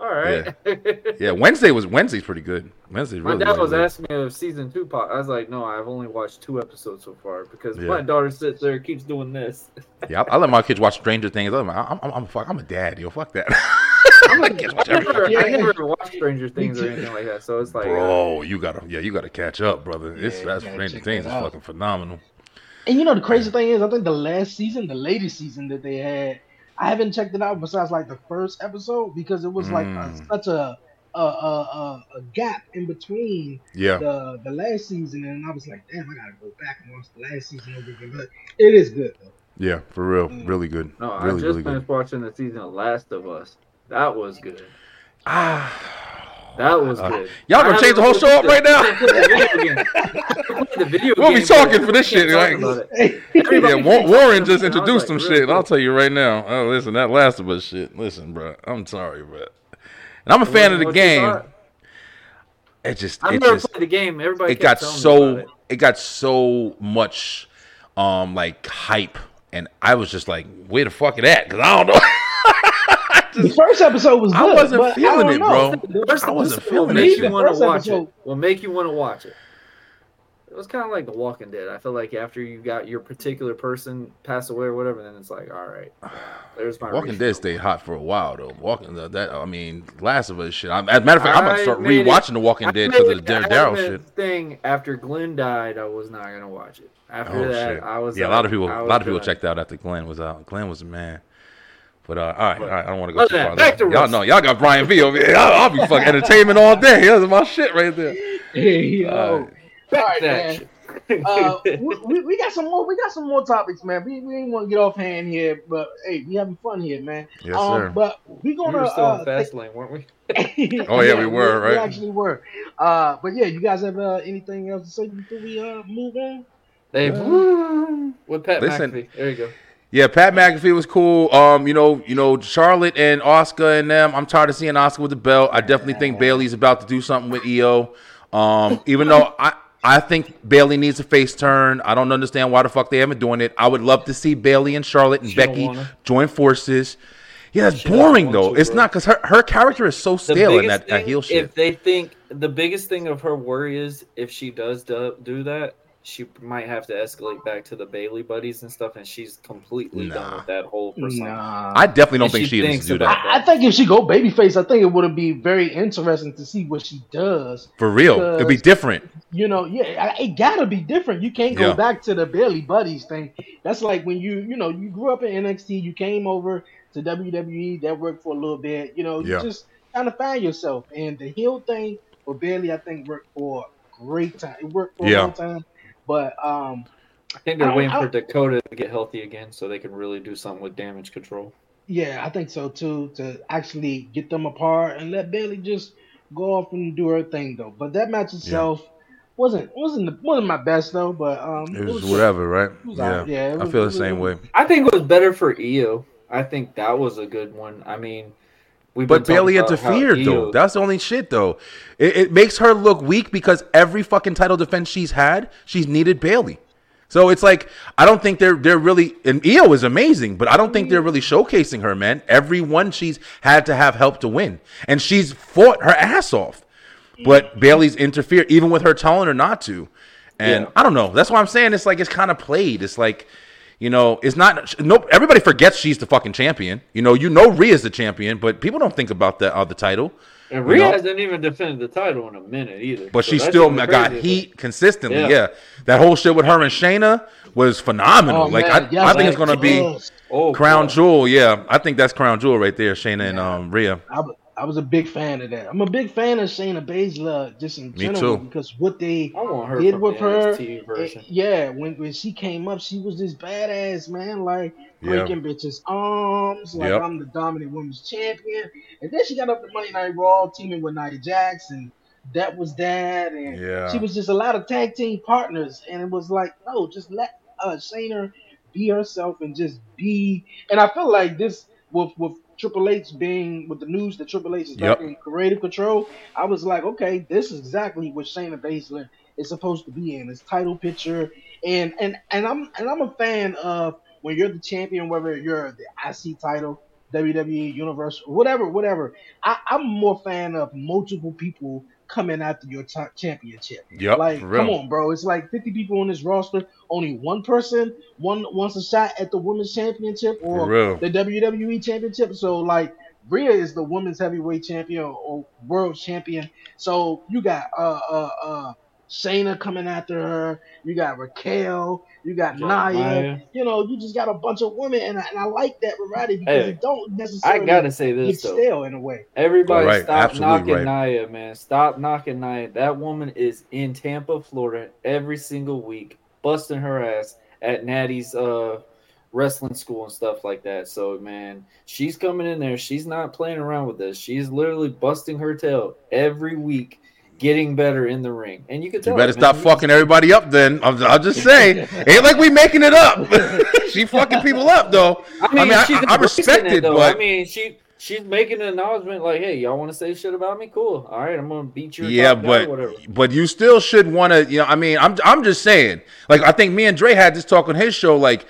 all right. yeah. Wednesday was Wednesday's pretty good. Wednesday's My really. dad really was good. asking me if season two pop. I was like, no, I've only watched two episodes so far because Yeah. my daughter sits there and keeps doing this. Yeah, I, I let my kids watch Stranger Things. I'm, I'm, I'm, I'm, fuck, I'm a dad, yo. Fuck that, I'm like, kids watch I never, I never watched Stranger Things or anything like that. So it's like, uh, bro. You gotta, yeah, you gotta catch up, brother. It's Yeah, that's Stranger Things that is out. fucking phenomenal. And you know the crazy thing is, I think the last season, the latest season that they had, I haven't checked it out besides like the first episode because it was like a, Mm. such a a, a a a gap in between Yeah, the the last season, and I was like, damn, I gotta go back and watch the last season over again. But it is good though. yeah, for real, Mm. really good, no, I really, just really good. finished watching the season of Last of Us. That was good. Ah, That was Uh, good. y'all gonna change the whole show up right now? the- the video game. I played the video We'll be talking for this shit, like- yeah, Everybody Wa- keeps Warren just. Introduced some shit. real I'll tell you right now. Oh, listen, that Last of Us shit. Listen, bro, I'm sorry, bro. And I'm a fan of the game. It just, I've it never just, played the game. Everybody it got kept telling me so it. it. got so much um like hype and I was just like where the fuck it at cuz I don't know The first episode was good. I wasn't but feeling don't it, know. bro. The first I wasn't episode feeling will that make you want to watch episode- it. Will make you want to watch it. It was kind of like The Walking Dead. I feel like after you got your particular person pass away or whatever, then it's like, all right, there's my Walking refill. Dead stayed hot for a while though. Walking the, that I mean Last of Us shit. I'm, as a matter of fact, I'm gonna start made it- rewatching The Walking I Dead because of the Daryl shit. Thing after Glenn died, I was not gonna watch it. After Oh that, shit. I was yeah, a lot of people I a was lot of people checked out after Glenn was out. Glenn was the man. But uh, all right, all right, I don't want to go Other too far. that, back to y'all wrestling. know, y'all got Brian V over here. I'll, I'll be fucking entertainment all day. That's my shit right there. Hey, yo. All right. All right, man. uh, we, we, we got some more. We got some more topics, man. We, we ain't want to get off hand here, but hey, we having fun here, man. Yes, um, sir. But we we gonna. were still uh, in fast lane, weren't we? Oh, yeah, we were, right, We actually were. Uh, but yeah, you guys have uh, anything else to say before we uh move on? They with Pat Listen. McAfee. There you go. Yeah, Pat McAfee was cool. Um, you know, you know, Charlotte and Asuka and them. I'm tired of seeing Asuka with the belt. I definitely think Bayley's about to do something with Io. Um, even though I I think Bayley needs a face turn. I don't understand why the fuck they haven't doing it. I would love to see Bayley and Charlotte and She Becky join forces. Yeah, that's She boring though. to, It's not because her, her character is so The stale in biggest that, that heel shit. If they think the biggest thing of her worry is if she does do, do that, she might have to escalate back to the Bayley buddies and stuff, and she's completely done with that whole persona. Nah. I definitely don't And think she she needs to do that I, I think if she go babyface, I think it would be very interesting to see what she does. for real. It'd be different. You know, yeah, it gotta be different. You can't go Yeah. back to the Bayley Buddies thing. That's like when you, you know, you grew up in NXT, you came over to WWE, that worked for a little bit. You know, you just kind of find yourself. And the heel thing for Bayley, I think worked for a great time. It worked for Yeah. a long time. But um, I think they're I- waiting I- for Dakota to get healthy again so they can really do something with damage control. yeah, I think so too. To actually get them apart and let Bayley just go off and do her thing though. But that match itself wasn't wasn't the, wasn't my best though. But um, It was whatever, right? Was Yeah. alright. Yeah, it I feel the was- same way. I think it was better for Io. I think that was a good one. I mean, we've But Bayley talking about how interfered though. That's the only shit though. It, it makes her look weak because every fucking title defense she's had, she's needed Bayley. So it's like I don't think they're they're really and Io is amazing, but I don't think they're really showcasing her, man. Every one she's had to have help to win, and she's fought her ass off. But Bayley's interfered, even with her telling her not to. And Yeah. I don't know. That's why I'm saying it's like it's kind of played. It's like, you know, it's not. No, everybody forgets she's the fucking champion. You know, you know Rhea's the champion, but people don't think about that other title. and you Rhea know? hasn't even defended the title in a minute either. But So she still even got crazier. heat consistently. Yeah. Yeah. that whole shit with her and Shayna was phenomenal. Oh, like I, yes, I think it's gonna be Oh, crown God. jewel. Yeah, I think that's crown jewel right there. Shayna and Yeah. um Rhea. I, wa- I was a big fan of that. I'm a big fan of Shayna Baszler just in Me general too. because what they her did with her, NXT version. eh, yeah, when when she came up, she was this badass man, like Yeah. breaking bitches' arms, like Yep. I'm the dominant women's champion. And then she got up to Monday Night Raw, teaming with Nia Jax, and that was that, and Yeah. she was just a lot of tag team partners, and it was like, no, just let uh, Shayna be herself and just be. And I feel like this with with Triple H being with the news that Triple H is back Yep. in creative control. I was like, okay, this is exactly what Shayna Baszler is supposed to be in. His title picture, and and and I'm and I'm a fan of when you're the champion, whether you're the IC title. WWE Universe, whatever, whatever. I, I'm more fan of multiple people coming after your t- championship. Yep. Like, come on, bro. It's like 50 people on this roster. Only one person one wants a shot at the women's championship or the WWE championship. So, like, Rhea is the women's heavyweight champion or world champion. So you got uh uh uh Shayna coming after her. You got Raquel. You got Nia. Nia. You know, you just got a bunch of women, and I, and I like that variety because Hey, it don't necessarily. I gotta say this though. stale in a way. Everybody Right, stop absolutely knocking Nia, man. Stop knocking Nia. That woman is in Tampa, Florida every single week, busting her ass at Natty's uh wrestling school and stuff like that. So man, she's coming in there. She's not playing around with this. She's literally busting her tail every week, getting better in the ring. And you can tell You better it, man. stop fucking everybody up then. I'll, I'll just say, ain't like we making it up. she fucking people up though. I mean, I mean, I- she's I- respect it, though. but- I mean, she she's making an acknowledgement like, "Hey, y'all want to say shit about me? Cool. All right, I'm gonna beat you." Yeah, but whatever. but you still should want to. You know, I mean, I'm I'm just saying. Like, I think me and Dre had this talk on his show. Like,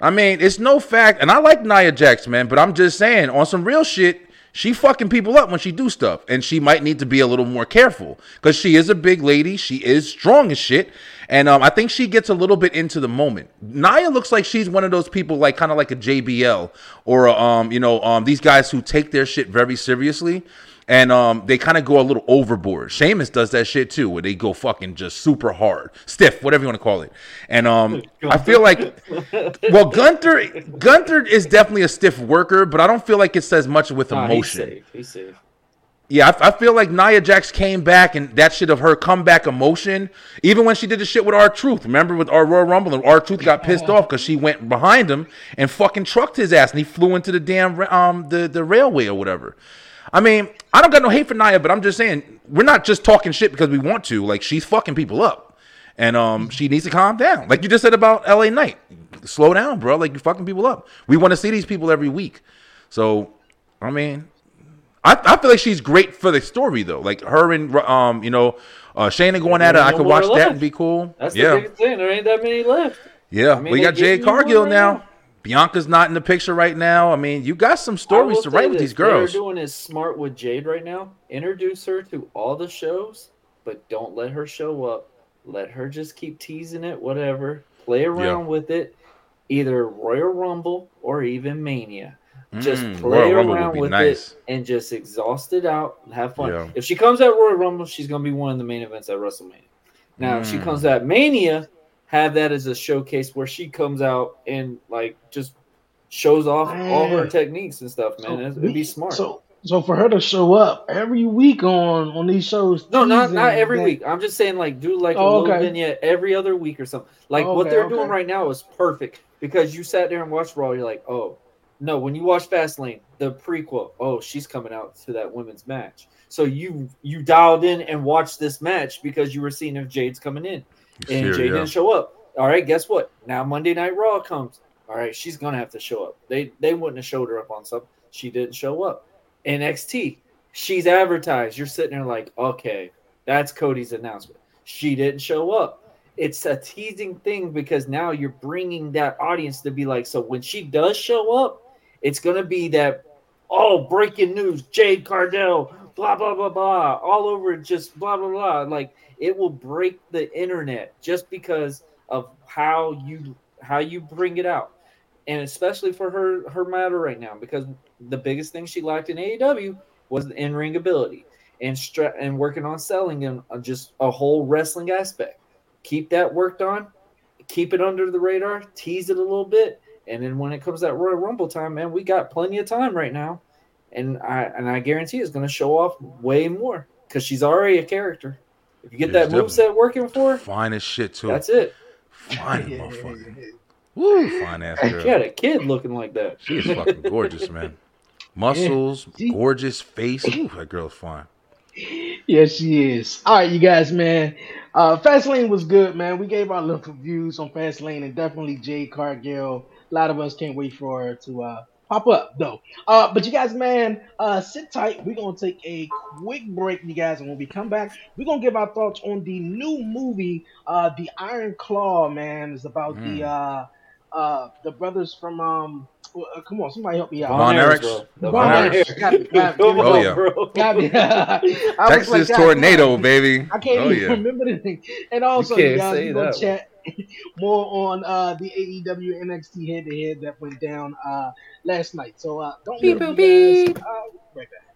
I mean, it's no fact, and I like Nia Jax, man. But I'm just saying, on some real shit, she fucking people up when she do stuff, and she might need to be a little more careful because she is a big lady. She is strong as shit, and um, I think she gets a little bit into the moment. Nia looks like she's one of those people, like kind of like a JBL or a, um, you know, um, these guys who take their shit very seriously and um, they kind of go a little overboard. Sheamus does that shit too, where they go fucking just super hard, stiff, whatever you want to call it. And um, I feel like, well, Gunther, Gunther is definitely a stiff worker, but I don't feel like it says much with Nah, he's emotion. safe. He's safe. Yeah, I, I feel like Nia Jax came back and that shit of her comeback emotion, even when she did the shit with R-Truth. Remember with our Royal Rumble, and R-Truth got pissed off because she went behind him and fucking trucked his ass, and he flew into the damn um the the railway or whatever. I mean, I don't got no hate for Nia, but I'm just saying we're not just talking shit because we want to. Like she's fucking people up, and um she needs to calm down. Like you just said about L.A. Knight, slow down, bro. Like you're fucking people up. We want to see these people every week, so I mean. I, I feel like she's great for the story though. Like her and um, you know, uh Shayna going at it. I could watch that and be cool. That's yeah, the biggest thing. There ain't that many left. yeah. I mean, we got Jade you Cargill now. Bianca's not in the picture right now. I mean, you got some stories to write with these girls. They're doing is smart with Jade right now. Introduce her to all the shows, but don't let her show up. Let her just keep teasing it, whatever. Play around with it, either Royal Rumble or even Mania. Just Mm, play Royal around be with nice. it and just exhaust it out and have fun. Yeah. If she comes at Royal Rumble, she's gonna be one of the main events at WrestleMania. Now, if she Mm. comes at Mania, have that as a showcase where she comes out and like just shows off all her techniques and stuff, man. It'd, it'd be smart. So, so for her to show up every week on on these shows, no, not not every that- week. I'm just saying like do like a Oh, little okay. vignette every other week or something. Like what they're okay. doing right now is perfect because you sat there and watched Raw. You're like, oh no. When you watch Fastlane, the prequel, oh she's coming out to that women's match. So you you dialed in and watched this match because you were seeing if Jade's coming in. And yeah. didn't show up. All right, guess what? Now Monday Night Raw comes. All right, she's gonna have to show up. They they wouldn't have showed her up on something. She didn't show up. NXT, she's advertised. You're sitting there like, okay, that's Cody's announcement. She didn't show up. It's a teasing thing because now you're bringing that audience to be like, so when she does show up, it's gonna be that, oh, breaking news, Jade Cargill, blah blah blah blah, all over just blah blah blah. Like it will break the internet just because of how you how you bring it out. And especially for her her matter right now because the biggest thing she lacked in AEW was the in-ring ability and stra- and working on selling and uh, just a whole wrestling aspect. Keep that worked on keep it under the radar tease it a little bit. And then when it comes that Royal Rumble time man we got plenty of time right now and I and I guarantee it's going to show off way more because she's already a character if you get Yeah, that definitely. moveset working for her Fine as shit too. that's it Fine Yeah, yeah, motherfucker. yeah, yeah. Woo, fine ass she girl. had a kid looking like that She is fucking gorgeous, man. Muscles, She- gorgeous face. Ooh, that girl's fine. yes, she is. All right, you guys, man. Uh, Fastlane was good, man. We gave our little reviews on Fastlane, and definitely Jade Cargill. A lot of us can't wait for her to uh, pop up, though. Uh, but you guys, man, uh, sit tight. We're gonna take a quick break, you guys, and when we come back, we're gonna give our thoughts on the new movie, uh, The Iron Claw. Man, is about mm. the uh, uh, the brothers from um well, uh, come on, somebody help me out. Von Erichs. Von Erichs. oh, yeah. Got. Texas like, Tornado, baby. I can't oh, even yeah. remember the thing. And also, you, guys, we're going to chat more on uh, the AEW NXT head to head that went down uh, last night. So uh, don't beep, beep. Guys, uh, right back.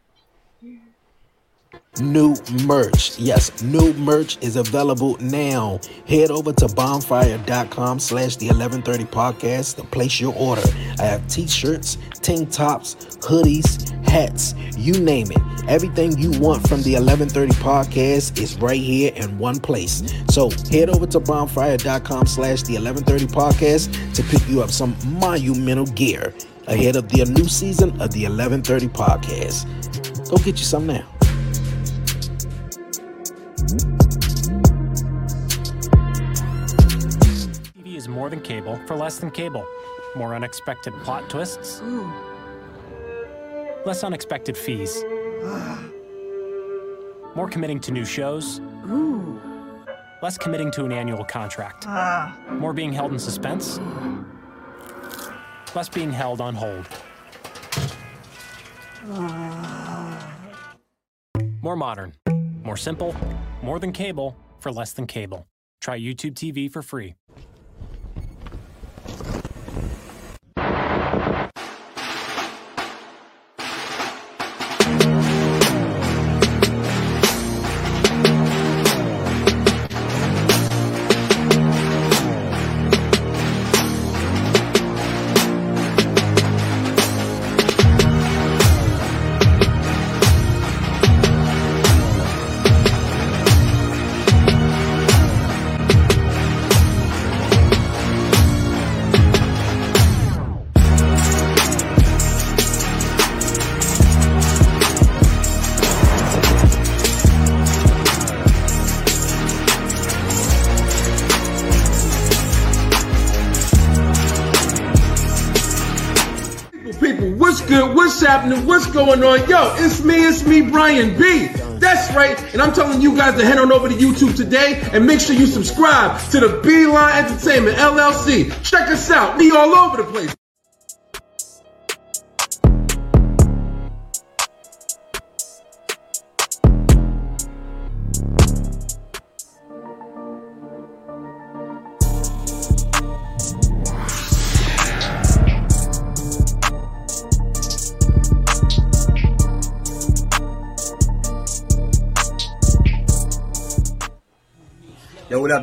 New merch. Yes, new merch is available now. Head over to bonfire.com slash the 1130 podcast to place your order. I have t-shirts, tank tops, hoodies, hats, you name it. Everything you want from the 1130 podcast is right here in one place. So head over to bonfire.com slash the 1130 podcast to pick you up some monumental gear ahead of the new season of the 1130 podcast. Go get you some now. TV is more than cable for less than cable. More unexpected plot twists. Ooh. Less unexpected fees. more committing to new shows. Ooh. Less committing to an annual contract. Ah. More being held in suspense. Less being held on hold. Ah. More modern. More simple, more than cable for less than cable. Try YouTube TV for free. Happening? What's going on? Yo, it's me, it's me, Brian B. That's right, and I'm telling you guys to head on over to YouTube today and make sure you subscribe to the Beeline Entertainment LLC. Check us out, we all over the place.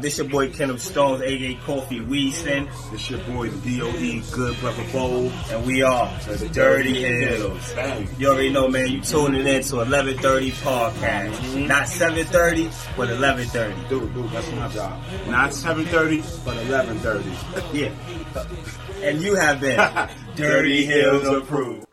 This is your boy Kenneth Stones, aka Kofi Weaston. This is your boy DOE, Good Brother Bowl. And we are the Dirty Hills. You already know, man, you tuning in to 1130 podcast. Mm-hmm. Not 730, but 1130. Dude, dude, that's my job. Not 730, but 1130. yeah. And you have been Dirty Hills approved.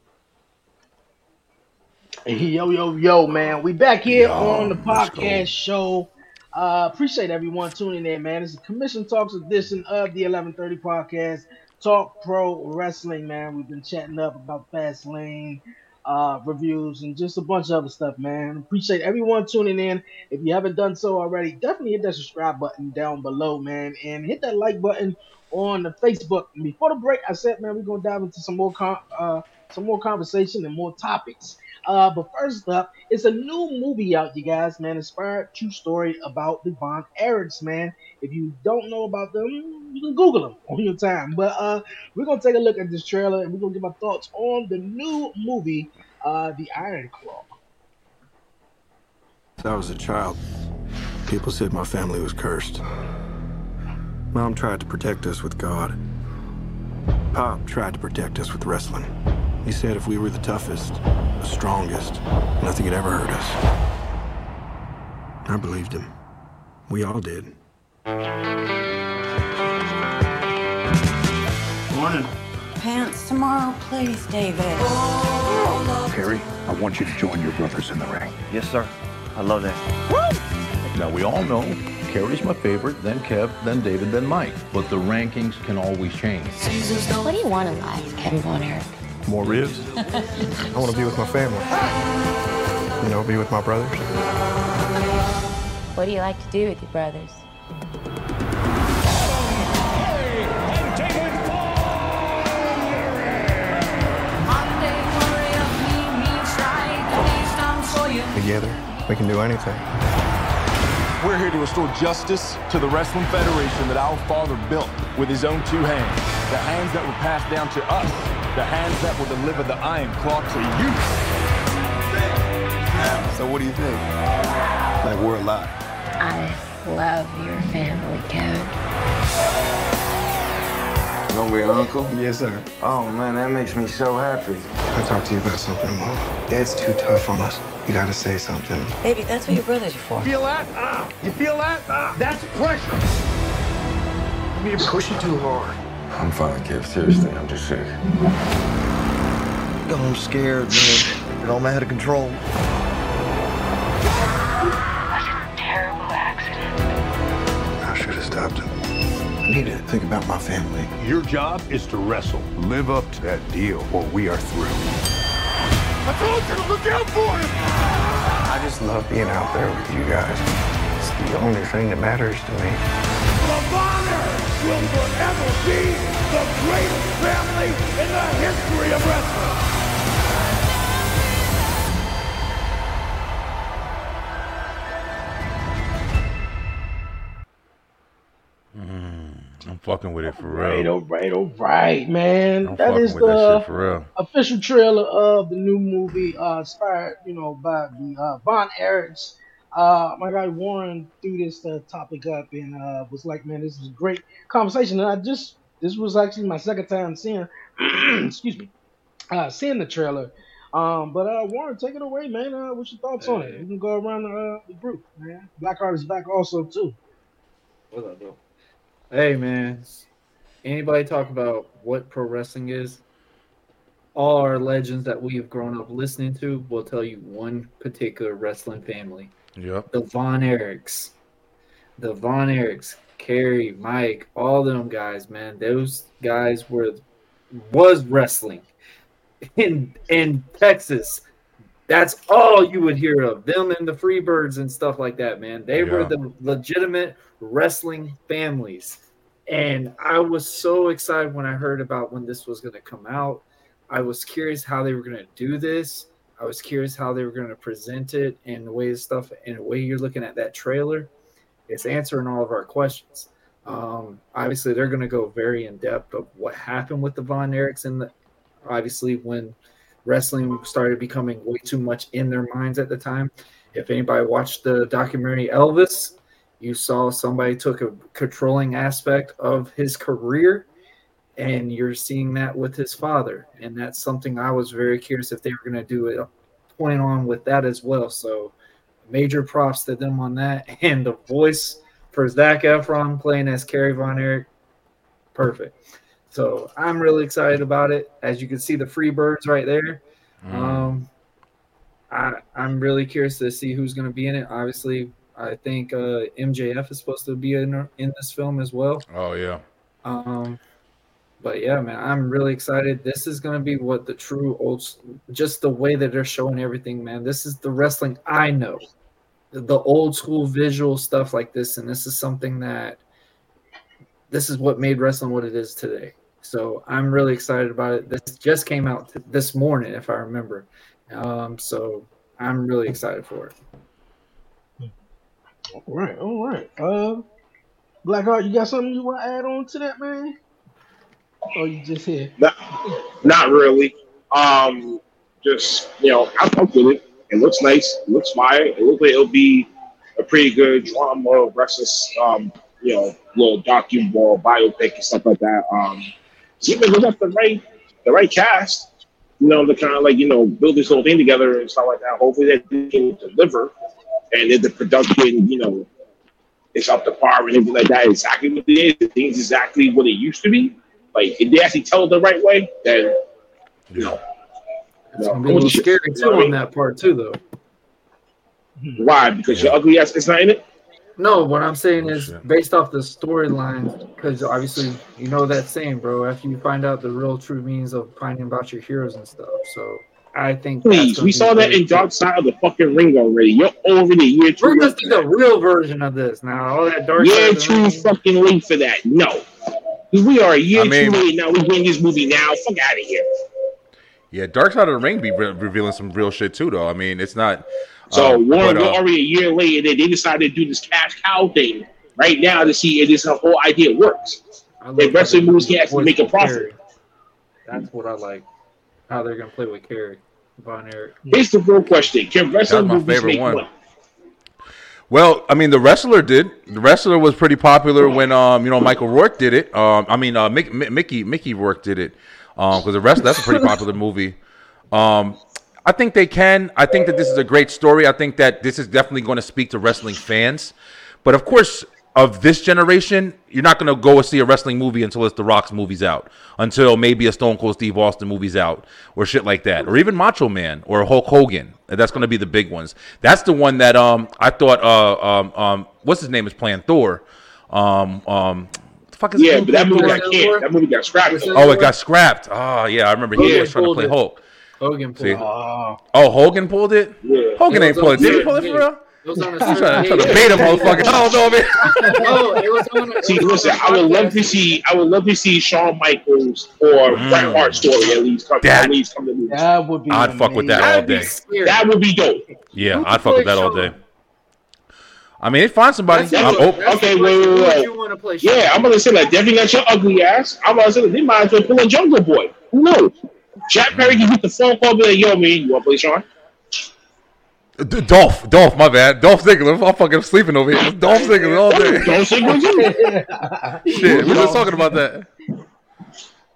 Yo, yo, yo, man. We back here yo, on the podcast show uh, appreciate everyone tuning in, man. It's a Commission Talks edition of the 1130 podcast. Talk Pro Wrestling, man. We've been chatting up about Fastlane uh, reviews and just a bunch of other stuff, man. Appreciate everyone tuning in. If you haven't done so already, definitely hit that subscribe button down below, man, and hit that like button on the Facebook. And before the break, I said, man, we're gonna dive into some more con- uh, some more conversation and more topics. Uh, but first up, it's a new movie out, you guys, man. Inspired true story about the Von Erichs, man. If you don't know about them, you can Google them on your time. But uh, we're gonna take a look at this trailer and we're gonna give our thoughts on the new movie, uh, The Iron Claw. I was a child, people said my family was cursed. Mom tried to protect us with God. Pop tried to protect us with wrestling. He said if we were the toughest, the strongest, nothing could ever hurt us. I believed him. We all did. Morning. Pants tomorrow, please, David. Kerry, I want you to join your brothers in the ring. Yes, sir. I love that. Now, we all know Kerry's my favorite, then Kev, then David, then Mike. But the rankings can always change. What do you want in life, Kevin Von Erich? More ribs? I want to be with my family. You know, be with my brothers. What do you like to do with your brothers? Together, we can do anything. We're here to restore justice to the Wrestling Federation that our father built with his own two hands. The hands that were passed down to us. The hands that will deliver the Iron Claw to you. So what do you think? Like we're alive. I love your family, Kevin. Hungry, uncle? Yes, sir. Oh man, that makes me so happy. I talk to you about something, Mom. Dad's too tough on us. You gotta say something. Baby, that's what your brothers are for. Feel that? Ah, you feel that? Ah, that's pressure. You're pushing too hard. I'm fine, Kev. Seriously, I'm just sick. Go home scared, man. It all out of control. That's a terrible accident. I should have stopped him. I need to think about my family. Your job is to wrestle. Live up to that deal, or we are through. I told you to look out for him! I just love being out there with you guys. It's the only thing that matters to me. The Bonner will forever be the greatest family in the history of wrestling. I'm fucking with it for Right, real. all right, all right, man. I'm that fucking is with that shit for real. official trailer of the new movie, uh, inspired, you know, by the uh, Von Erichs. Uh, my guy Warren threw this uh, topic up and uh, was like, "Man, this is a great conversation." And I just, this was actually my second time seeing, excuse me, uh, seeing the trailer. Um, but uh, Warren, take it away, man. Uh, what's your thoughts on it? You can go around the, uh, the group, man. Blackheart is back also too. What up, bro? Hey, man. Anybody talk about what pro wrestling is? All our legends that we have grown up listening to will tell you one particular wrestling family. Yep. The Von Erichs. The Von Erichs, Kerry, Mike, all them guys, man. Those guys were was wrestling in in Texas. That's all you would hear of them and the Freebirds and stuff like that, man. They were the legitimate wrestling families. And I was so excited when I heard about when this was going to come out. I was curious how they were going to do this. I was curious how they were going to present it and the way stuff and the way you're looking at that trailer. It's answering all of our questions. Um, obviously, they're going to go very in depth of what happened with the Von Erichs and the, obviously when wrestling started becoming way too much in their minds at the time. If anybody watched the documentary Elvis, you saw somebody took a controlling aspect of his career and you're seeing that with his father. And that's something i was very curious if they were going to do it point on with that as well. So major props to them on that. And the voice for zac efron playing as Kerry von erich perfect. So i'm really excited about it. As you can see the free birds right there. Um I, i'm really curious to see who's going to be in it. Obviously i think uh mjf is supposed to be in, in this film as well. Oh yeah. um, but yeah, man, I'm really excited. This is gonna be what the true old, just the way that they're showing everything, man. This is the wrestling I know, the, old school visual stuff like this, and this is something that, this is what made wrestling what it is today. So I'm really excited about it. This just came out this morning, if I remember. Um, so I'm really excited for it. All right, all right. Uh, Blackheart, you got something you want to add on to that, man? Or you just here? Not, not really. Um, just you know, I'm up with it. It looks nice. It looks fire. It looks like it'll be a pretty good drama, versus um, you know, little docu biopic and stuff like that. Um, like they got the right, the right cast. You know, to kind of like you know build this whole thing together and stuff like that. Hopefully, they can deliver, and that the production, you know, is up to par and everything like that. Exactly what it is. Thing's exactly what it used to be. Like if they actually tell it the right way, then you know. It's gonna be a little scary too on that part too, though. Hmm. Why? Because your ugly ass is not in it. No, what I'm saying oh, is based off the storyline, because obviously you know that saying, bro. After you find out the real true means of finding about your heroes and stuff, so I think. Please, we saw that great. in Dark Side of the fucking Ring already. You're over the year 2 We're gonna see the real version of this now. All that dark. Year side of the two fucking late for that. No. We are a year I mean- too late now. We getting this movie now. Fuck out of here. Yeah, Dark Side of the Ring be re- revealing some real shit too, though. I mean, it's not. So uh, Warren, but, we're uh, already a year later. They, they decided to do this cash cow thing right now to see if this whole idea works. If wrestling moves can actually make a profit. That's what I like. How they're gonna play with Kerry, Von Erich. Here's the real question: Can wrestling my movies make one. money? Well, I mean, the wrestler did. The wrestler was pretty popular when, um, you know, Michael Rourke did it. Um, I mean, uh, Mick, Mi- Mickey Mickey Rourke did it. Um, because the rest that's a pretty popular movie. Um, I think they can. I think that this is a great story. I think that this is definitely going to speak to wrestling fans. But of course, of this generation, you're not going to go and see a wrestling movie until it's The Rock's movie's out, until maybe a Stone Cold Steve Austin movie's out, or shit like that, or even Macho Man or Hulk Hogan. That's going to be the big ones. That's the one that um I thought uh um um what's his name is playing Thor. Um um fuck is Yeah, but that movie Thor? got canned. That movie got scrapped. Oh, it got scrapped. Oh yeah, I remember he Hogan was trying to play it. Hulk. Hogan See? pulled. Oh, Hogan pulled it. Yeah. Hogan ain't pulled it. on Did he pull it for real? Date. It was on a I'm trying, certain I'm trying to bait him, motherfucker. I don't know, man. No, oh, it was on. a- See, it was listen, on a I would love to see. I would love to see Shawn Michaels or mm. Bret Hart story at least come. That- at least come to me. That would be. I'd fuck with that all That'd be day. scary. That would be dope. Yeah, Who I'd fuck with that all day. I mean, find somebody. That's I'm open. Oh. that's Okay, the wait, wait, wait. you want to play? Shawn? Yeah, I'm gonna say that. Definitely got your ugly ass. I'm gonna say that they might as well pull a Jungle Boy. Who knows? Jack Perry can hit the phone call, be like, "Yo, man, you want to play Shawn?" D- Dolph, Dolph, my bad. Dolph Ziggler. I'm fucking sleeping over here. Dolph Ziggler all day. Dolph Ziggler too. Shit, we were just talking about that.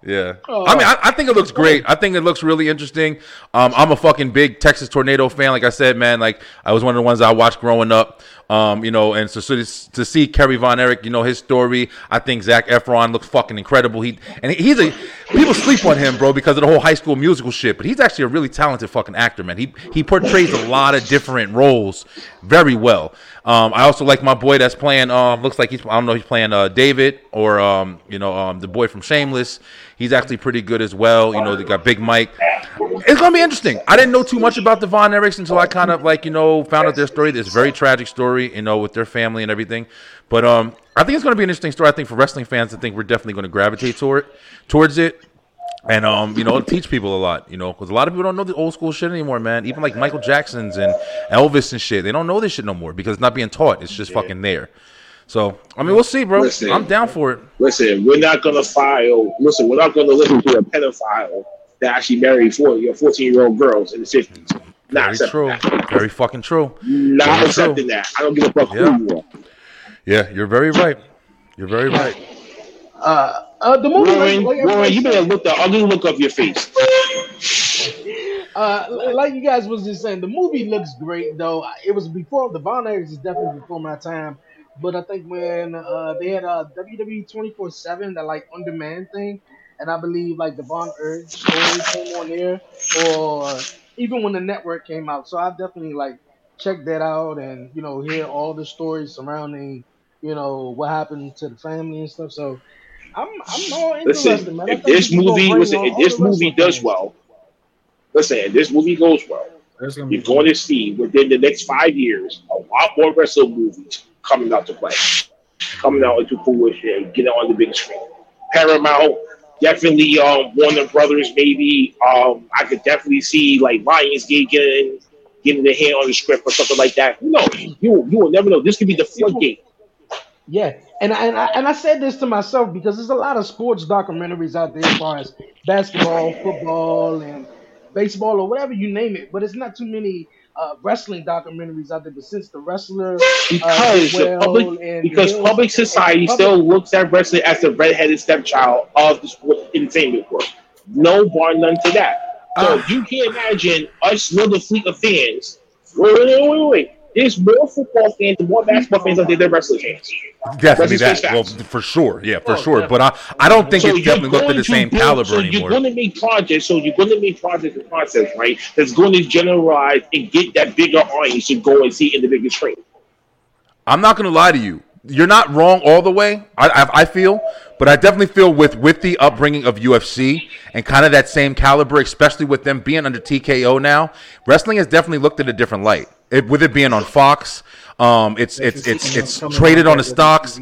Yeah, I mean, I, I think it looks great. I think it looks really interesting. Um, I'm a fucking big Texas Tornado fan. Like I said, man, like I was one of the ones I watched growing up. Um, you know, and so, so this, to see Kerry Von Erich, you know, his story, I think Zac Efron looks fucking incredible. He and he's a people sleep on him, bro, because of the whole High School Musical shit. But he's actually a really talented fucking actor, man. He he portrays a lot of different roles very well. Um, I also like my boy that's playing. Um, looks like he's I don't know he's playing uh, David or um, you know um, the boy from Shameless. He's actually pretty good as well. You know they got Big Mike. It's gonna be interesting. I didn't know too much about the Von Erichs until I kind of like you know found out their story. This very tragic story, you know, with their family and everything. But um, I think it's gonna be an interesting story. I think for wrestling fans, I think we're definitely gonna gravitate toward towards it. And um, you know, teach people a lot, you know, because a lot of people don't know the old school shit anymore, man. Even like Michael Jackson's and Elvis and shit, they don't know this shit no more because it's not being taught. It's just fucking there. So I mean, we'll see, bro. Listen. I'm down for it. Listen, we're not gonna file. Listen, we're not gonna listen to a pedophile that actually married 40 or 14 year old girls in the 50s. Not Very true. that. Very fucking true. Not Very accepting that. I don't give a fuck Yeah. who you are. Yeah, you're very right. You're very right. Uh, uh, the movie. Warren, like, like Warren, you better look the ugly look of your face. Uh, like you guys was just saying, the movie looks great though. It was before the Von Erichs is definitely before my time, but I think when uh, they had a WWE twenty four seven that like on demand thing, and I believe like the Von Erich story came on there, or even when the network came out. So I've definitely like check that out and you know hear all the stories surrounding you know what happened to the family and stuff. So I'm I'm more interested, Listen, man. If this movie, bring listen, if this movie does fans. well, listen, if this movie goes well, There's gonna you're going to see within the next five years a lot more wrestling movies coming out to play, coming out into fruition getting on the big screen. Paramount, definitely um, Warner Brothers, maybe. Um, I could definitely see like Lionsgate getting getting their hand on the script or something like that. Knows? You you will never know. This could be the floodgate. Yeah, and I, and I and I said this to myself because there's a lot of sports documentaries out there as far as basketball, football, and baseball or whatever you name it. But it's not too many uh, wrestling documentaries out there. But since the wrestler, because uh, the well, public and because Bill- public society public- still looks at wrestling as the redheaded stepchild of the sport entertainment world. No bar none to that. So Ah. you can't imagine us little fleet of fans. Wait, wait, wait, wait, wait. There's more football fans, and more basketball fans out there than wrestling fans. Definitely that. Well, for sure. Yeah, for Oh, sure. But I, I don't think So it's definitely looked at the same build- caliber so anymore. You're going to make projects, so you're going to make projects and concepts, right? That's going to generalize and get that bigger audience to go and see in the biggest screen. I'm not gonna lie to you. You're not wrong all the way. I, I, I feel, but I definitely feel with with the upbringing of UFC and kind of that same caliber, especially with them being under TKO now, wrestling has definitely looked at a different light. It, with it being on Fox, um, it's it's it's it's traded on the stocks.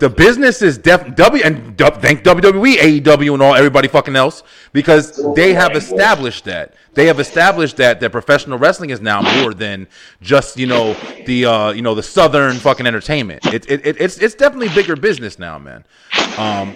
The business is def W and du- thank WWE, AEW, and all everybody fucking else because they have established that they have established that that professional wrestling is now more than just you know the uh, you know the southern fucking entertainment. It, it, it it's it's definitely bigger business now, man. Um,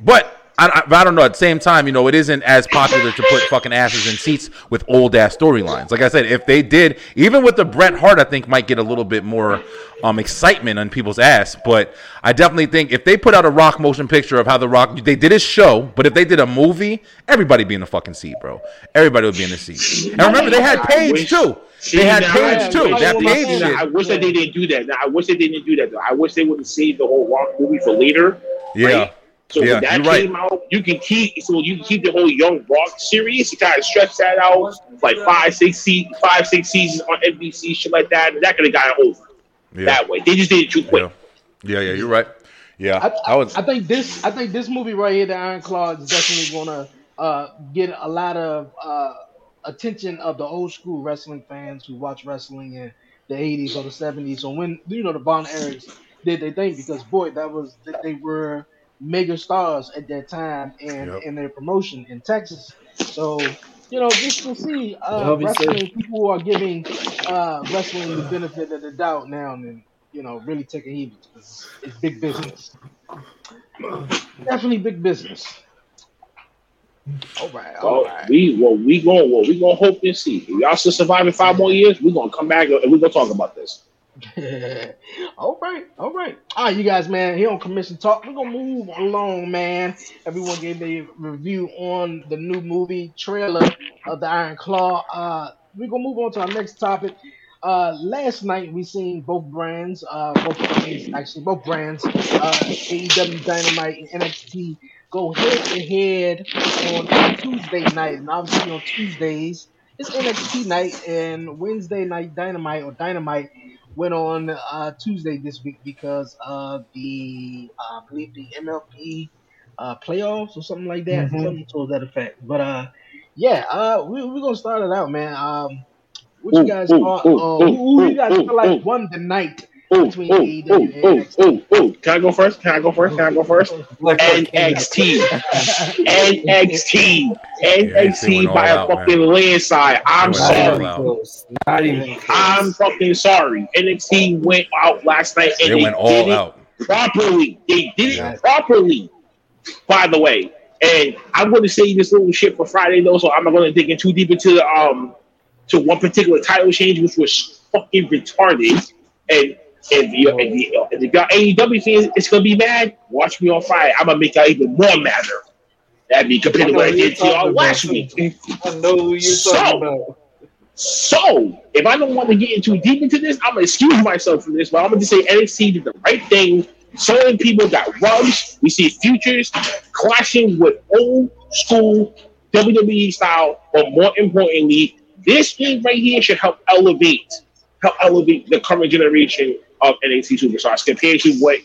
but I, I, but I don't know. At the same time, you know, it isn't as popular to put fucking asses in seats with old ass storylines. Like I said, if they did, even with the Bret Hart, I think might get a little bit more um, excitement on people's ass. But I definitely think if they put out a Rock motion picture of how the Rock, they did his show, but if they did a movie, everybody be in the fucking seat, bro. Everybody would be in the seat. And remember, they had Paige too. See, They had now, Paige too. That Paige now, shit. I wish that they didn't do that. Now, I wish they didn't do that. Though. I wish they would have saved the whole Rock movie for later. Yeah. right? So Yeah, when that you're right. came out, you can keep so you can keep the whole Young Rock series. You kind of stretch that out like five, six, se- five, six seasons on NBC, shit like that. And that could have gotten over Yeah. that way. They just did it too quick. Yeah, yeah, you're right. Yeah, I, I was. I think this. I think this movie right here, the Iron Claw, is definitely gonna uh, get a lot of uh, attention of the old school wrestling fans who watch wrestling in the '80s or the '70s. So when you know the Von Erichs did their thing, because boy, that was they were mega stars at that time and Yep. in their promotion in Texas. So you know, just to see uh, wrestling safe. people who are giving uh, wrestling the benefit of the doubt now and you know really taking heed because it's big business. Definitely big business. All right, all Well, right. we well we going well we gonna hope and see. If y'all still survive in five more years, we're gonna come back and we're gonna talk about this. all right, all right. All right, you guys, man. Here on Commission Talk, we're gonna move along, man. Everyone gave a review on the new movie trailer of the Iron Claw. Uh, we're gonna move on to our next topic. Uh, last night we seen both brands, uh, both brands, actually both brands, uh, AEW Dynamite and NXT go head to head on Tuesday night, and obviously on Tuesdays it's NXT night, and Wednesday night Dynamite or Dynamite went on uh, Tuesday this week because of the uh, I believe the MLB uh, playoffs or something like that, Mhm. something to that effect. But uh, yeah, uh, we we're gonna start it out, man. Um, what you guys ooh, thought? ooh, uh, ooh, who, who you guys ooh, feel like ooh. won the night Ooh, between ooh, AEW ooh, and ooh, NXT? ooh, ooh. Can I go first? Can I go first? Can I go first? NXT. NXT. NXT by a out, man. fucking landslide. I'm They went all sorry. Not even I'm fucking sorry. NXT went out last night and They they, went all did it out. properly. They did Yeah. it properly. By the way, and I'm going to say this little shit for Friday though, so I'm not going to dig in too deep into the, um to one particular title change, which was fucking retarded. And if you if you if you got AEW fans, it's gonna be mad. Watch me on Friday. I'm gonna make y'all even more madder. That'd be compared to what I did to y'all last week. I know who you're So- talking about. So, if I don't want to get into deep into this, I'm gonna excuse myself from this, but I'm gonna just say NXT did the right thing. Certain people got rubs. We see futures clashing with old school WWE style, but more importantly, this thing right here should help elevate, help elevate the current generation of NXT superstars compared to what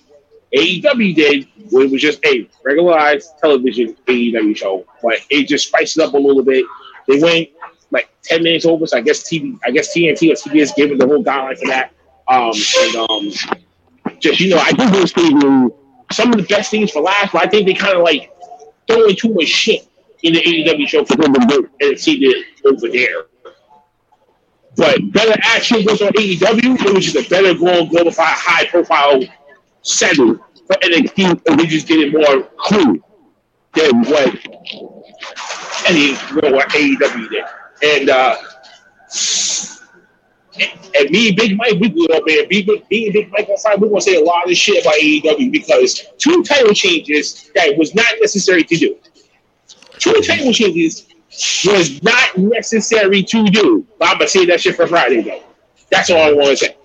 AEW did, where it was just a regularized television AEW show, but it just spiced it up a little bit. They went like ten minutes over, so I guess TV, I guess TNT or TBS gave it the whole guideline for that. Um, and um, just you know, I do those things. Some of the best things for last, but I think they kind of like throwing too much shit in the AEW show for them to do NXT did over there. But better action was on AEW. It was just a better goal, glorified, high profile setting for NXT, and they just it more cool than what any know, what AEW did. And uh and, me and Big Mike, we good up man. Me, me and Big Mike Friday, we're gonna say a lot of shit about AEW because two title changes that was not necessary to do. Two title changes was not necessary to do. But I'm gonna say that shit for Friday though. That's all I want to say.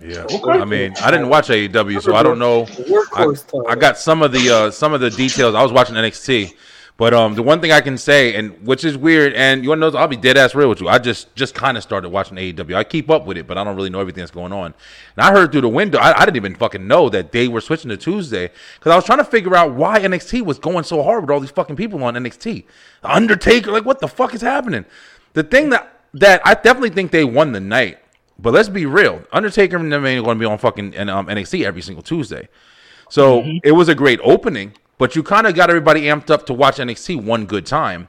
Yeah, I mean, I didn't watch AEW, so I don't know. I, I got some of the uh, some of the details. I was watching NXT, but um, the one thing I can say, and which is weird, and you want to know, I'll be dead ass real with you. I just just kind of started watching AEW. I keep up with it, but I don't really know everything that's going on. And I heard through the window, I, I didn't even fucking know that they were switching to Tuesday because I was trying to figure out why NXT was going so hard with all these fucking people on NXT. Undertaker, like what the fuck is happening? The thing that that I definitely think they won the night. But let's be real. Undertaker and them ain't going to be on fucking and um, NXT every single Tuesday. So it was a great opening, but you kind of got everybody amped up to watch NXT one good time.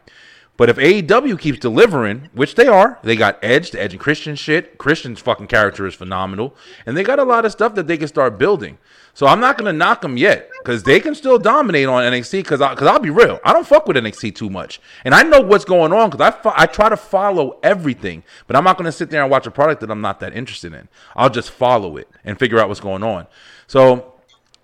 But if AEW keeps delivering, which they are, they got Edge, the Edge and Christian shit. Christian's fucking character is phenomenal. And they got a lot of stuff that they can start building. So I'm not going to knock them yet because they can still dominate on NXT because cause I'll be real. I don't fuck with NXT too much. And I know what's going on because I, fo- I try to follow everything. But I'm not going to sit there and watch a product that I'm not that interested in. I'll just follow it and figure out what's going on. So,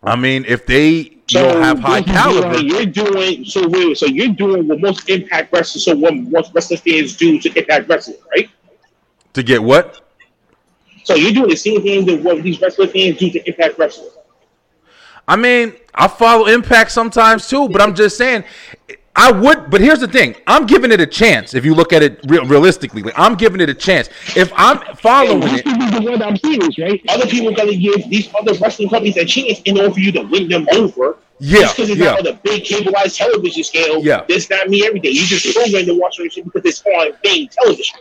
I mean, if they you know, have high what you caliber. doing- You're doing so. Wait, so you're doing what most Impact wrestlers, so what most wrestling fans do to Impact Wrestling, right? To get what? So you're doing the same thing that what these wrestling fans do to Impact Wrestling. I mean, I follow Impact sometimes too, but I'm just saying, I would. But here's the thing: I'm giving it a chance. If you look at it real, realistically, like, I'm giving it a chance. If I'm following This it, is the one I'm serious, right? Other people gotta give these other wrestling companies a chance in order for you to win them over. Yeah, Just because it's yeah. not on a big cableized television scale, Yeah. this not me every day. You just program to watch shit because it's on main television.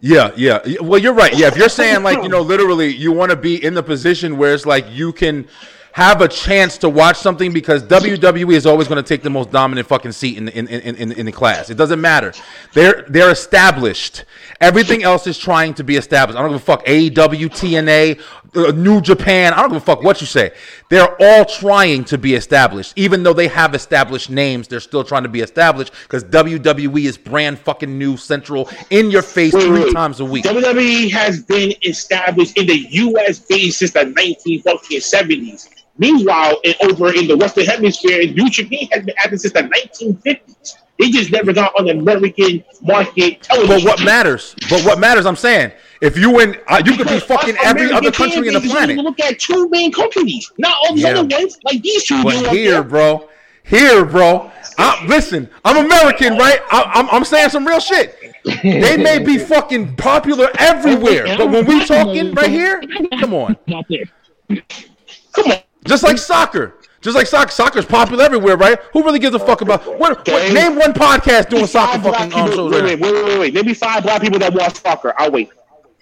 Yeah, yeah. Well, you're right. Yeah, if you're saying like you know, literally, you want to be in the position where it's like you can have a chance to watch something because WWE is always going to take the most dominant fucking seat in the, in, in, in, in the class. It doesn't matter. They're they're established. Everything else is trying to be established. I don't give a fuck. AEW, TNA, uh, New Japan. I don't give a fuck what you say. They're all trying to be established. Even though they have established names, they're still trying to be established because WWE is brand fucking new, central, in your face Wait, three wait. times a week. WWE has been established in the U.S. base since the 1970s. Meanwhile, in, over in the Western Hemisphere, New Japan has been active since the 1950s. They just never got on the American market television. But what matters? But what matters? I'm saying, if you win, uh, you could be fucking every American other country in the fan bases planet. only Look at two main companies, not all these Yeah. other ones, like these two. But here, there. bro, here, bro. I, listen, I'm American, right? I, I'm, I'm saying some real shit. They may be fucking popular everywhere, but when we talking right here, come on, come on. Just like soccer, just like soccer, soccer's popular everywhere, right? Who really gives a fuck about what? what name one podcast doing soccer fucking um, people- shows wait, right wait, wait, wait, wait. Maybe five black people that watch soccer. I'll wait.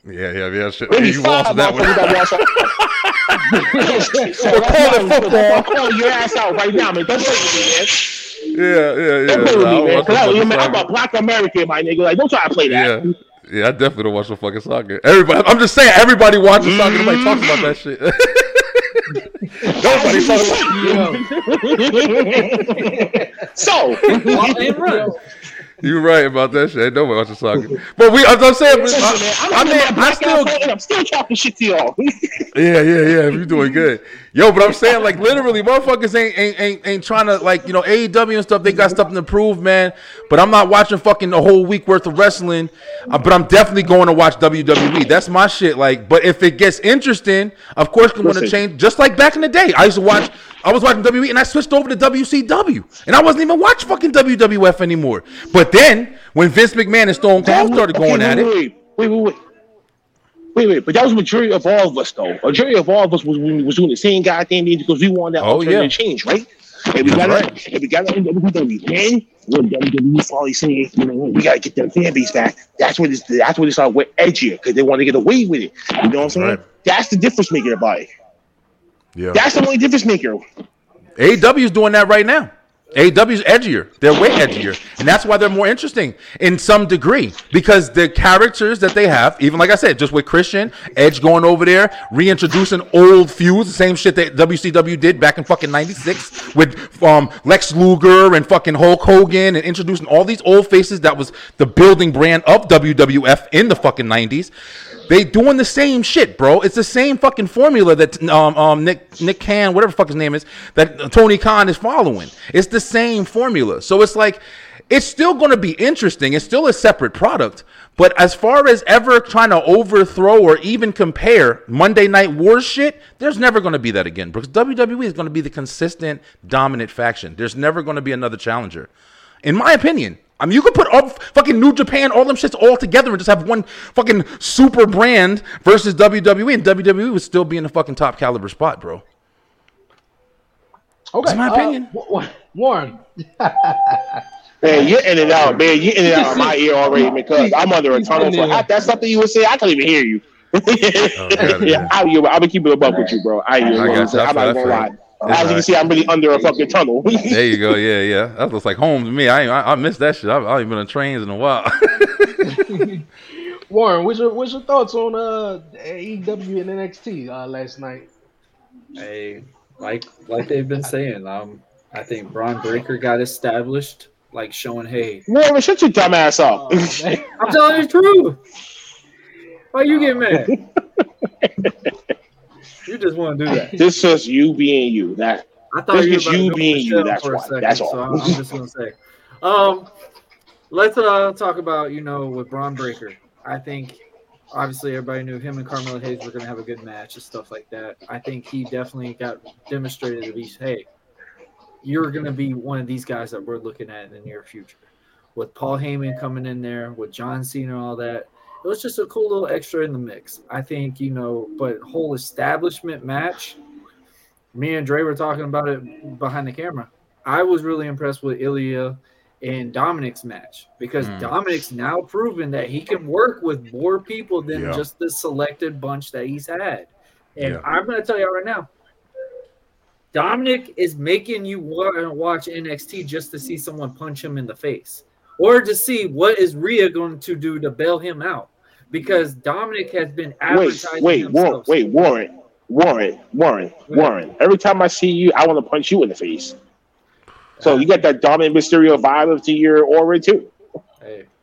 Yeah, yeah, yeah. Shit. Maybe You lost that people that watch one. soccer. so We're calling football. I'm calling your ass out right now, man. Don't play with me, man. Yeah, yeah, yeah. Don't play with Nah, me, man. 'Cause I, I'm, a black American, my nigga. Like, don't try to play that. Yeah. Yeah, I definitely don't watch no fucking soccer. Everybody, I'm just saying, everybody watches soccer. Nobody talks about that shit. Nobody talks about. so, You're right about that shit. Nobody watches soccer. But we, as I'm saying, but Listen, man, I'm I, I mean, I black still, and I'm still talking shit to y'all. yeah, yeah, yeah. You're doing good, yo. But I'm saying, like, literally, motherfuckers ain't ain't ain't, ain't trying to like, you know, AEW and stuff. They got something to prove, man. But I'm not watching fucking a whole week worth of wrestling. Uh, but I'm definitely going to watch WWE. That's my shit. Like, but if it gets interesting, of course, I'm going to change. Just like back in the day, I used to watch. I was watching WWE and I switched over to WCW, and I wasn't even watching fucking WWF anymore. But then when Vince McMahon and Stone Cold started Okay, going wait, at it, wait, Wait, wait, wait. Wait, but that was majority of all of us, though. Majority of all of us was was doing the same goddamn thing because we wanted that Oh, alternative yeah. change, right? And we got right. it. And we got it in WWE. Then when WWE finally saying, you know, we gotta get them fan base back. That's when it's that's when it started with edgier because they want to get away with it. You know what I'm saying? Right. That's the difference maker about it. yeah. That's the only difference maker. AEW is doing that right now. AEW is edgier. They're way edgier. And that's why they're more interesting in some degree. Because the characters that they have, even like I said, just with Christian, Edge going over there, reintroducing old feuds, the same shit that WCW did back in fucking 96 with um, Lex Luger and fucking Hulk Hogan and introducing all these old faces that was the building brand of WWF in the fucking 90s. They doing the same shit, bro. It's the same fucking formula that um, um Nick Nick Khan, whatever fuck his name is, that Tony Khan is following. It's the same formula. So it's like it's still going to be interesting. It's still a separate product. But as far as ever trying to overthrow or even compare Monday Night War shit, there's never going to be that again because WWE is going to be the consistent, dominant faction. There's never going to be another challenger. In my opinion, I mean, you could put all fucking New Japan, all them shits all together and just have one fucking super brand versus WWE, and WWE would still be in the fucking top caliber spot, bro. Okay, That's my uh, opinion. Wa- Wa- Warren. Man, you're in and out, man. You're in and out of my ear already because I'm under a tunnel. For half that's something you would say. I can't even hear you. yeah, I, you, I'll be keeping a buck with you, bro. I, I got you. I I'm feel- I not gonna lie. Feel. As you can see, I'm really under a fucking tunnel. There you go. Yeah, yeah. That looks like home to me. I ain't- I, I missed that shit. I, I ain't been on trains in a while. Warren, what's your what's your thoughts on uh AEW and NXT uh, last night? Hey, like like they've been saying, um, I think Bron Breakker got established, like showing, hey, Warren, shut your dumb ass up. I'm telling you the truth. Why you get mad? you just want to do that. this is you being you. That I thought this you, is were about to you being you. That's for a why. second, That's So all. I'm just gonna say, um, let's uh talk about you know with Bron Breakker. I think obviously everybody knew him and Carmelo Hayes were gonna have a good match and stuff like that. I think he definitely got demonstrated to be hey, you're gonna be one of these guys that we're looking at in the near future. With Paul Heyman coming in there, with John Cena and all that, it was just a cool little extra in the mix. I think you know, but whole establishment match me and Dre were talking about it behind the camera. I was really impressed with Ilya and Dominic's match because Mm. Dominic's now proven that he can work with more people than Yeah. just the selected bunch that he's had. And Yeah. I'm going to tell you right now, Dominic is making you want to watch NXT just to see someone punch him in the face or to see what is Rhea going to do to bail him out because Dominic has been Wait, advertising wait, Warren, himself. wait, Warren, Warren, Warren, Warren. Every time I see you, I want to punch you in the face. So uh, you got that Dominic Mysterio vibe of to your aura too.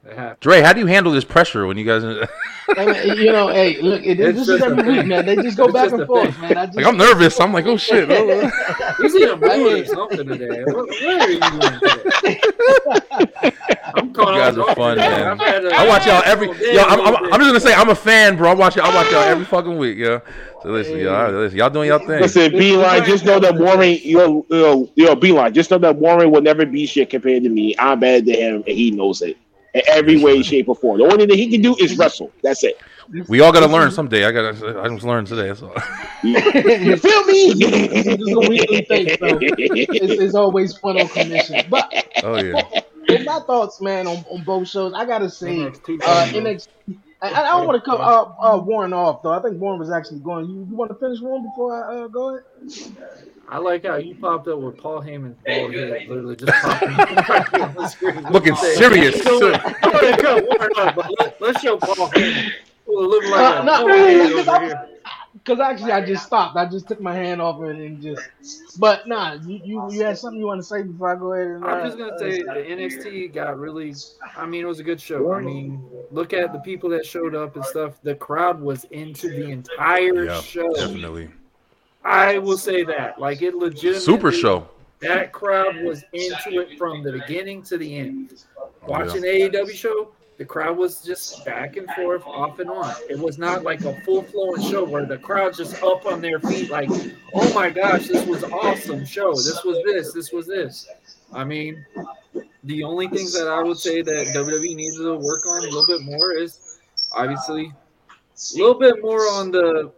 Hey, it happened. Dre, how do you handle this pressure when you guys? I mean, you know, hey, look, it, It's this is just every week, man. They just go It's back just and forth, thing. man. I just, like I'm nervous. I'm like, oh shit. He's in a mood or something today. What, what are you doing today? I'm calling You guys are fun, today. man. I've had a- I watch y'all every. Yo, I'm, I'm, damn, I'm just gonna say I'm a fan, bro. I watch y'all. I watch y'all every fucking week, yo. So listen, y'all, listen, y'all doing y'all thing. Listen, Beeline, just know that Warren, yo, yo, yo, Beeline, just know that Warren will never be shit compared to me. I'm better than him, and he knows it in every way, shape, or form. The only thing that he can do is wrestle. That's it. We all gotta learn someday. I gotta. I just learned today. So. You feel me? this is a weekly thing, so it's, it's always fun on commission. But Oh yeah. for my thoughts, man, on, on both shows, I gotta say, uh, NXT. I, I don't want to cut uh, uh, Warren off though. I think Warren was actually going. You, you want to finish Warren before I uh, go ahead? I like how you popped up with Paul Heyman's bald head, literally just popping right on the screen. Looking Say, serious, "So, too." I'm gonna cut Warren up, but let, let's show Paul Heyman. Look like Uh, a no, old head because over here. Because actually, I just stopped. I just took my hand off it and just. But nah, you you, you had something you want to say before I go ahead and. I'm uh, just gonna uh, say the NXT got really. I mean, it was a good show. I mean, look at the people that showed up and stuff. The crowd was into the entire Yeah, show. definitely. I will say that. Like it legitimately. Super show. That crowd was into it from the beginning to the end. Watching the AEW show, the crowd was just back and forth, off and on. It was not like a full flowing show where the crowd just up on their feet, like, oh my gosh, this was awesome show. This was this, this was this. I mean, the only things that I would say that WWE needs to work on a little bit more is obviously a little bit more on the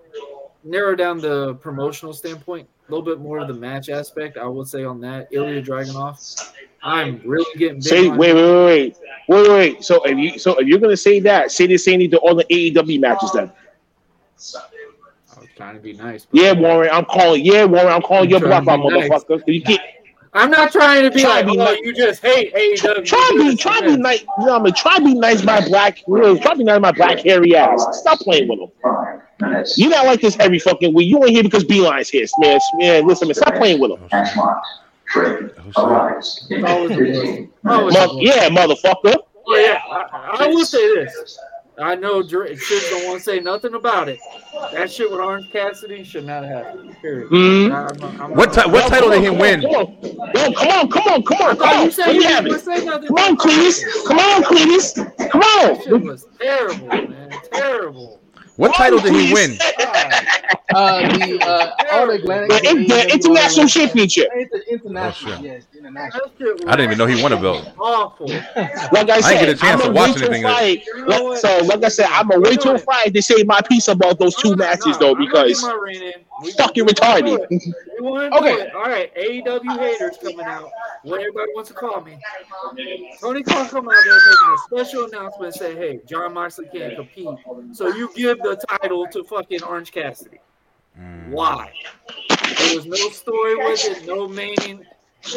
narrow down the promotional standpoint, a little bit more of the match aspect. I would say on that Ilya Dragunov. I'm really getting big Say, on wait, him. wait, wait, wait, wait, wait. So if you, so if you're gonna say that, say the same thing to all the AEW matches then. I was trying to be nice. but- Yeah, Warren, I'm calling. Yeah, Warren, I'm calling your Trying bluff, to nice. motherfucker. You can't. I'm not trying to be Try like, to be oh, nice. you just hate AEW. Try to be, try to be nice. You know, what I mean, try to be nice, my black. You know, try to be nice, my black hairy ass. Stop playing with him. You're not like this every fucking week. You ain't here because Beeline's here, man. Man, listen, man, stop playing with him. It's always the worst. Always the Mo- worst. yeah, motherfucker. Oh, yeah, I, I will say this. I know Dre Sid don't want to say nothing about it. That shit with Orange Cassidy should not happen. Period. Mhm. I'm- I'm- What ti- what title did he win? Come on, come on, come on, come on, thought come you on. said Let you me have didn't it. say nothing. Come on, Cletus. Come on, Cletus. Come on. That shit on. was terrible, man. Terrible. What title did he win? Uh, the uh, All Atlantic. The, in- the international championship. Inter- international, Oh, shit. yes, international. That shit was I didn't even know he won a belt. awful. Like I I didn't said, get a chance I'm to a watch wait till anything of Friday. You know what? So, like I said, I'm gonna wait till Friday to say my piece about those two matches, though, I'm because my reign in. Fucking we wanna retarded. it. We wanna do Okay. All right, AEW haters coming out. What everybody wants to call me. Tony Khan come out there making a special announcement and say, "Hey, Jon Moxley can't compete, so you give the title to fucking Orange Cassidy." Hmm. Why? There was no story with it, no main,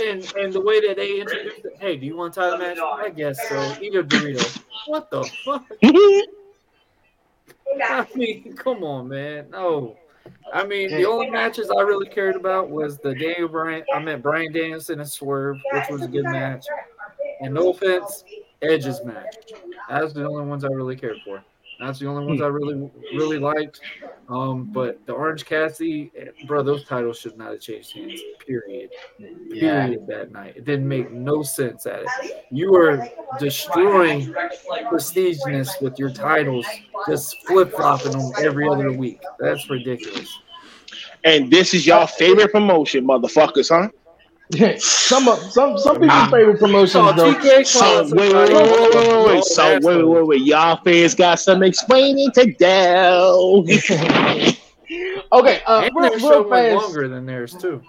and and the way that they introduced it. Hey, do you want a title match? I guess so. Eat a burrito. What the fuck? I mean, come on, man. No. I mean, the only matches I really cared about was the Daniel Bryan. I meant Bryan Danielson and Swerve, which was a good match. And no offense, Edge's match. That's the only ones I really cared for. That's the only ones I really, really liked. Um, but the Orange Cassidy, eh, bro, those titles should not have changed hands. Period. Yeah. Period. That night, it didn't make no sense at it. You were destroying prestigeness with your titles, just flip flopping them every other week. That's ridiculous. And this is y'all favorite promotion, motherfuckers, huh? Some of some some people's Ah. favorite promotions though. TK called So wait, wait, wait, wait, wait, wait, wait. So wait, wait, wait, wait. Y'all fans got some explaining to do. Okay, uh, And real, their show real fast. longer than theirs too.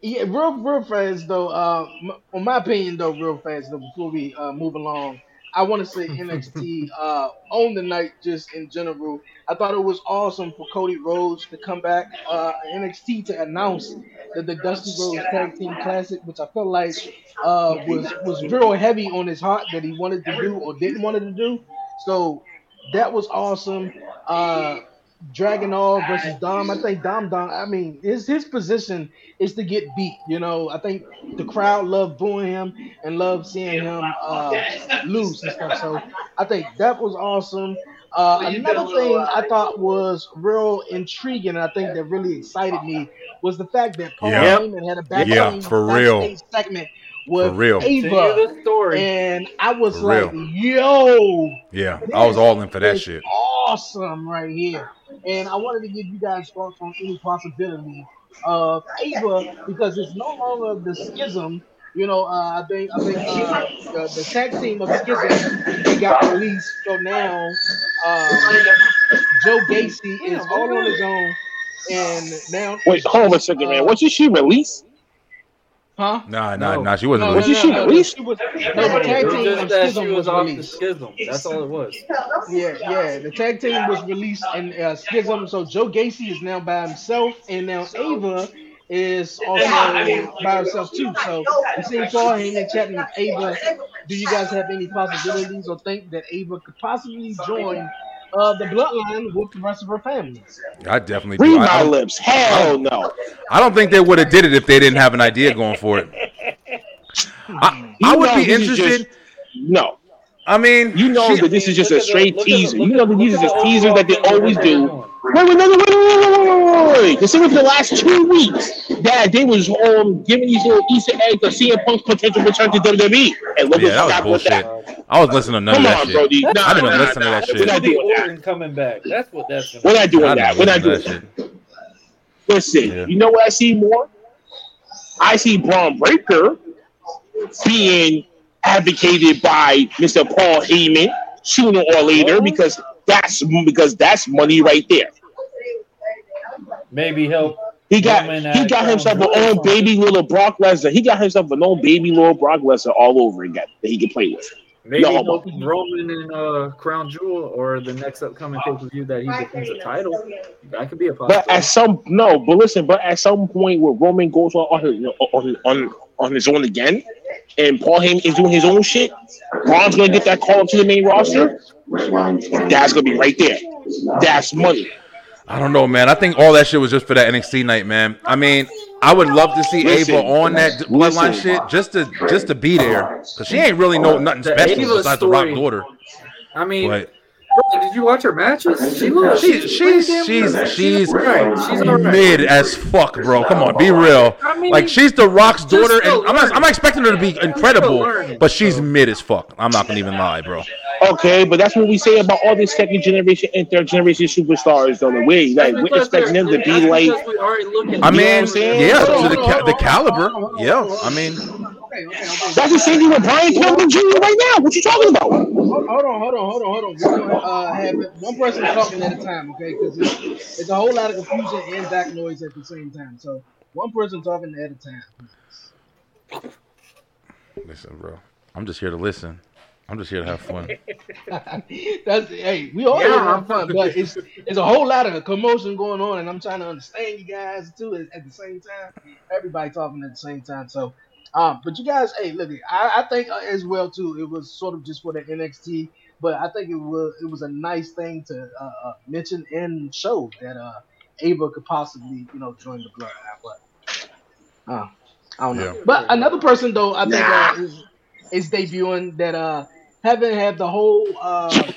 Yeah, real, real fast though. Uh, m- on my opinion though, real fast though. Before we uh, move along, I want to say NXT uh, on the night just in general. I thought it was awesome for Cody Rhodes to come back uh, NXT to announce that the Dusty Rhodes Tag Team Classic, which I felt like uh, was was real heavy on his heart that he wanted to do or didn't want to do. So that was awesome. Uh, Dragunov versus Dom. I think Dom Dom. I mean, his his position is to get beat. You know, I think the crowd loved booing him and loved seeing him uh, lose and stuff. So I think that was awesome. Uh, another thing I thought was real intriguing, and I think that really excited me, was the fact that Paul Yeah. Heyman had a back Yeah, for real. backstage segment with For real. Ava, the story. and I was For like, real. yo, Yeah, I was all in for that is shit. awesome right here. And I wanted to give you guys thoughts on any possibility of Ava because it's no longer the schism. You know, uh, I think I think uh, the, the tag team of schism they got released. So now um, Joe Gacy is all on his own, and now Wait, hold on a second, man. What did she release? Huh? Nah, nah, No. nah. She wasn't. No, Was released. she no, no, released? She was, no, the tag It was team just that schism she was was off the schism. That's all it was. Yeah, yeah. The tag team was released in uh, Schism, so Joe Gacy is now by himself, and now Ava is also by herself too. So you see Paul Heyman chatting with Ava. Do you guys have any possibilities or think that Ava could possibly join uh, the bloodline with the rest of her family? I definitely Read do. I, my I don't, lips. Hell no. I don't think they would have did it if they didn't have an idea going for it. I, I would know be interested. just- no. I mean, You know she- that this is just a straight look at the- teaser. look You know that these look are at just teasers that they always thing do. Wait, wait, wait, wait, wait, wait, Because it for the last two weeks that they was um, giving these little Easter eggs of CM Punk's potential return to WWE. And look yeah, that was bullshit. That. I was listening to none Come of that on, shit. Brody. Nah, I didn't nah, listen nah, to that nah. shit. We're not doing that. coming back. That's what that's. We're not doing that. We're not doing that. that. Listen, yeah. you know what I see more? I see Bron Breakker being advocated by Mr. Paul Heyman sooner or later because that's because that's money right there. maybe help. He got he got himself an own baby little Brock Lesnar. He got himself an own baby little Brock Lesnar all over again that he can play with. Maybe No, Roman in uh, Crown Jewel or the next upcoming pay per view that he defends a title. That could be a possibility. But at some no, but listen, but at some point where Roman goes on on his, on, on, on his own again, and Paul Heyman is doing his own shit, Bron's gonna get that call up to the main roster. That's gonna be right there. That's money. I don't know, man. I think all that shit was just for that NXT night, man. I mean, I would love to see Listen, Ava on that d- bloodline listen. shit just to just to be there, cause she ain't really know uh, nothing special Ava besides the Rock daughter. I mean, But Bro, did you watch her matches? She looks. She, she's she's pretty she's she's alright. She's alright. mid as fuck, bro. Come on, be real. I mean, Like she's the Rock's daughter, and I'm not. I'm not expecting her to be incredible, but she's mid as fuck. I'm not gonna even lie, bro. Okay, but that's what we say about all these second generation and third generation superstars, though. We like we're expecting them to be like. Because we already look at I You what mean, I'm saying? yeah, to the ca- the caliber, yeah. I mean, That's the same thing with Brian Pillman Jr. right now. What you talking about? Hold hold on, hold on, hold on, hold on. We're gonna uh, have one person talking at a time, okay? Because it's, it's a whole lot of confusion and back noise at the same time. So one person talking at a time. listen, bro. I'm just here to listen. I'm just here to have fun. That's hey, we all Yeah, here I'm- having fun, but it's it's a whole lot of commotion going on, and I'm trying to understand you guys too at, at the same time. Everybody talking at the same time, so. Um, but you guys, hey, look, I, I think uh, as well too. It was sort of just for the NXT, but I think it was it was a nice thing to uh, uh, mention and show that uh, Ava could possibly, you know, join the bloodline. But uh, I don't know. Yeah. But another person though, I think uh, is, is debuting that uh haven't had the whole uh,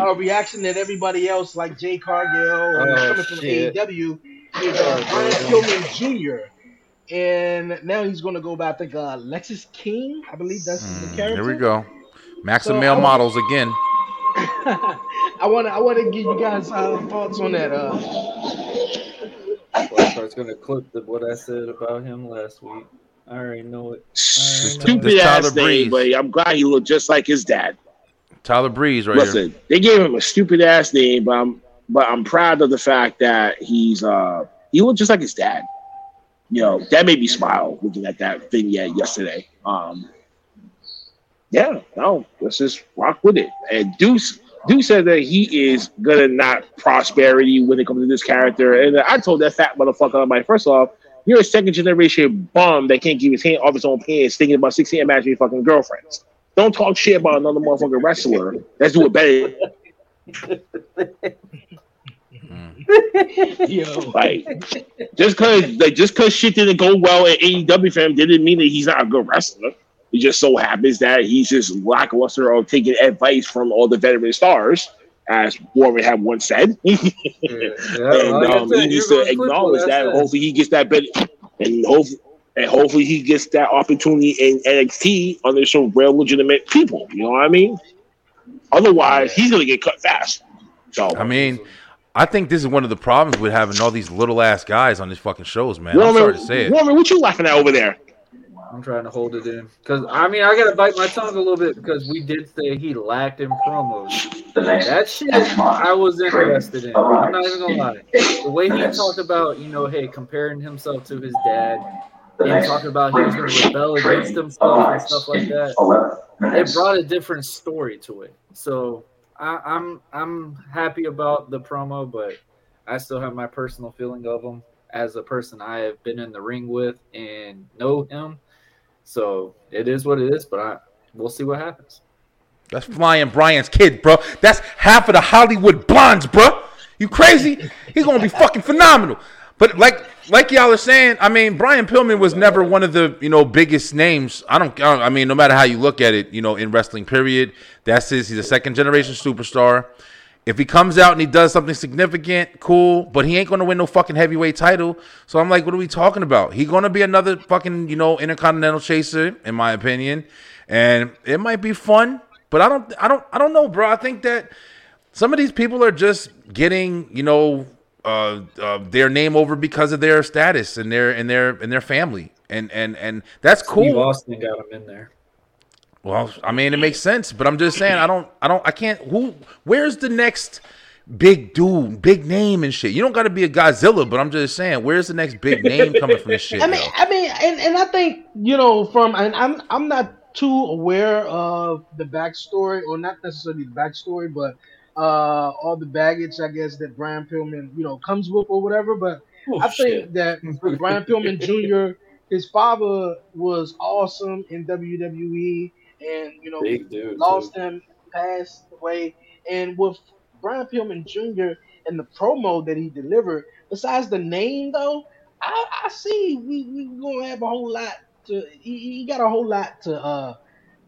uh reaction that everybody else like Jade Cargill or Oh, coming from. AEW is uh, Brian Pillman Jr. And now he's going to go by I think uh, Lexis King, I believe that's the Mm, character. here we go. Max and So, male models again. I want to I want to give you guys uh, thoughts on that. Uh, Well, I was gonna clip the, what I said about him last week. I already know it. I already know Stupid This Tyler ass name, Breeze. but I'm glad he looked just like his dad. Tyler Breeze right here. Listen, they gave him a stupid ass name, but I'm but I'm proud of the fact that he's uh he looked just like his dad. You know, that made me smile looking at that vignette yesterday. Um yeah, no, let's just rock with it. And Deuce Deuce said that he is gonna not prosperity when it comes to this character. And I told that fat motherfucker, I'm like, first off, you're a second generation bum that can't keep his hand off his own pants thinking about 16 imaginary fucking girlfriends. Don't talk shit about another motherfucking wrestler. Let's do it better. yo, Like just cause like just cause shit didn't go well at AEW for him didn't mean that he's not a good wrestler. It just so happens that he's just lackluster of taking advice from all the veteran stars, as Warren had once said. Yeah, and um, he needs to acknowledge that. and. Hopefully, he gets that better, and hopefully, and hopefully, he gets that opportunity in NXT under some real legitimate people. You know what I mean? Otherwise, he's gonna get cut fast. So I mean, I think this is one of the problems with having all these little ass guys on these fucking shows, man. I'm sorry to say it. Warren, what you laughing at over there? I'm trying to hold it in because I mean I gotta bite my tongue a little bit because we did say he lacked in promos. That shit I was interested in. I'm not even gonna lie. The way he talked about, you know, hey, comparing himself to his dad and talking about he was gonna rebel against himself and stuff like that. It brought a different story to it. So I, I'm I'm happy about the promo, but I still have my personal feeling of him as a person I have been in the ring with and know him. So it is what it is, but I we'll see what happens. That's flying Brian's kid, bro. That's half of the Hollywood blondes, bro. You crazy? He's gonna be fucking phenomenal. But like like y'all are saying, I mean, Brian Pillman was never one of the you know biggest names. I don't. I mean, no matter how you look at it, you know, in wrestling, period. That's his. He's a second generation superstar. If he comes out and he does something significant, cool. But he ain't gonna win no fucking heavyweight title. So I'm like, what are we talking about? He gonna be another fucking you know intercontinental chaser, in my opinion, and it might be fun. But I don't. I don't. I don't know, bro. I think that some of these people are just getting you know uh, uh, their name over because of their status and their and their and their family and and and that's cool. Steve. Austin got him in there. Well, I mean, it makes sense, but I'm just saying, I don't, I don't, I can't. Who? Where's the next big dude, big name and shit? You don't got to be a Godzilla, but I'm just saying, where's the next big name coming from this shit? I mean, yo? I mean, and, and I think you know from and I'm I'm not too aware of the backstory, or not necessarily the backstory, but uh all the baggage I guess that Brian Pillman you know comes with or whatever. But Oh, I think that Brian Pillman Jr. His father was awesome in WWE, and you know dude, lost him, passed away, and with Brian Pillman Jr. and the promo that he delivered, besides the name though, I, I see we we gonna have a whole lot to. He, he got a whole lot to uh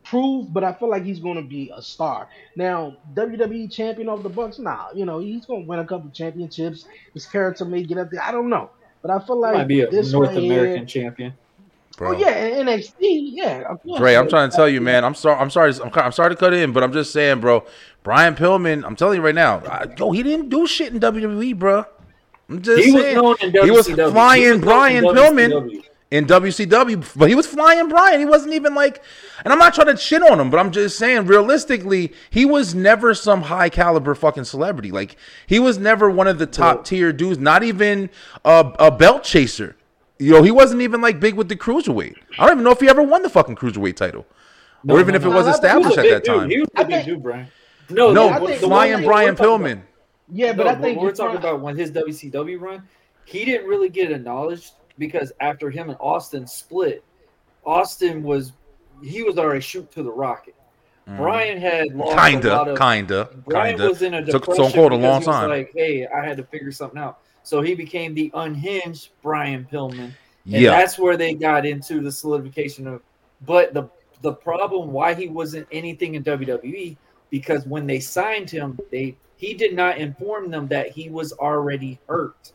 prove, but I feel like he's going to be a star. Now, WWE champion of the Bucks, nah, you know he's going to win a couple championships. His character may get up there. I don't know, but I feel like Might be a this North American here, champion. Oh yeah, and NXT, yeah. Of course. Dre, I'm trying to tell you, man. I'm sorry. I'm sorry. I'm, I'm sorry to cut in, but I'm just saying, bro. Brian Pillman. I'm telling you right now. I, yo, he didn't do shit in WWE, bro. I'm just He was saying. known in he was WCW. He flying was Brian in Pillman in WCW, but he was flying Brian. He wasn't even like. And I'm not trying to shit on him, but I'm just saying, realistically, he was never some high caliber fucking celebrity. Like he was never one of the top tier dudes. Not even a, a belt chaser. You know, he wasn't even like big with the cruiserweight. I don't even know if he ever won the fucking cruiserweight title, or even if it was He was established a at big that dude. time. He was a big dude, Brian. No, No, the- but the flying one thing Brian we're talking Pillman. about- Yeah, but no, I think we're you're talking trying- about when his WCW run, he didn't really get acknowledged because after him and Austin split, Austin was he was already shoot to the rocket. Mm. Brian had lost a Kinda, lot of, kinda, Brian kinda. was in a Took depression Stone Cold a because long he was time. Like, hey, I had to figure something out. So he became the unhinged Brian Pillman, and Yeah. that's where they got into the solidification of. But the the problem why he wasn't anything in WWE because when they signed him, they he did not inform them that he was already hurt.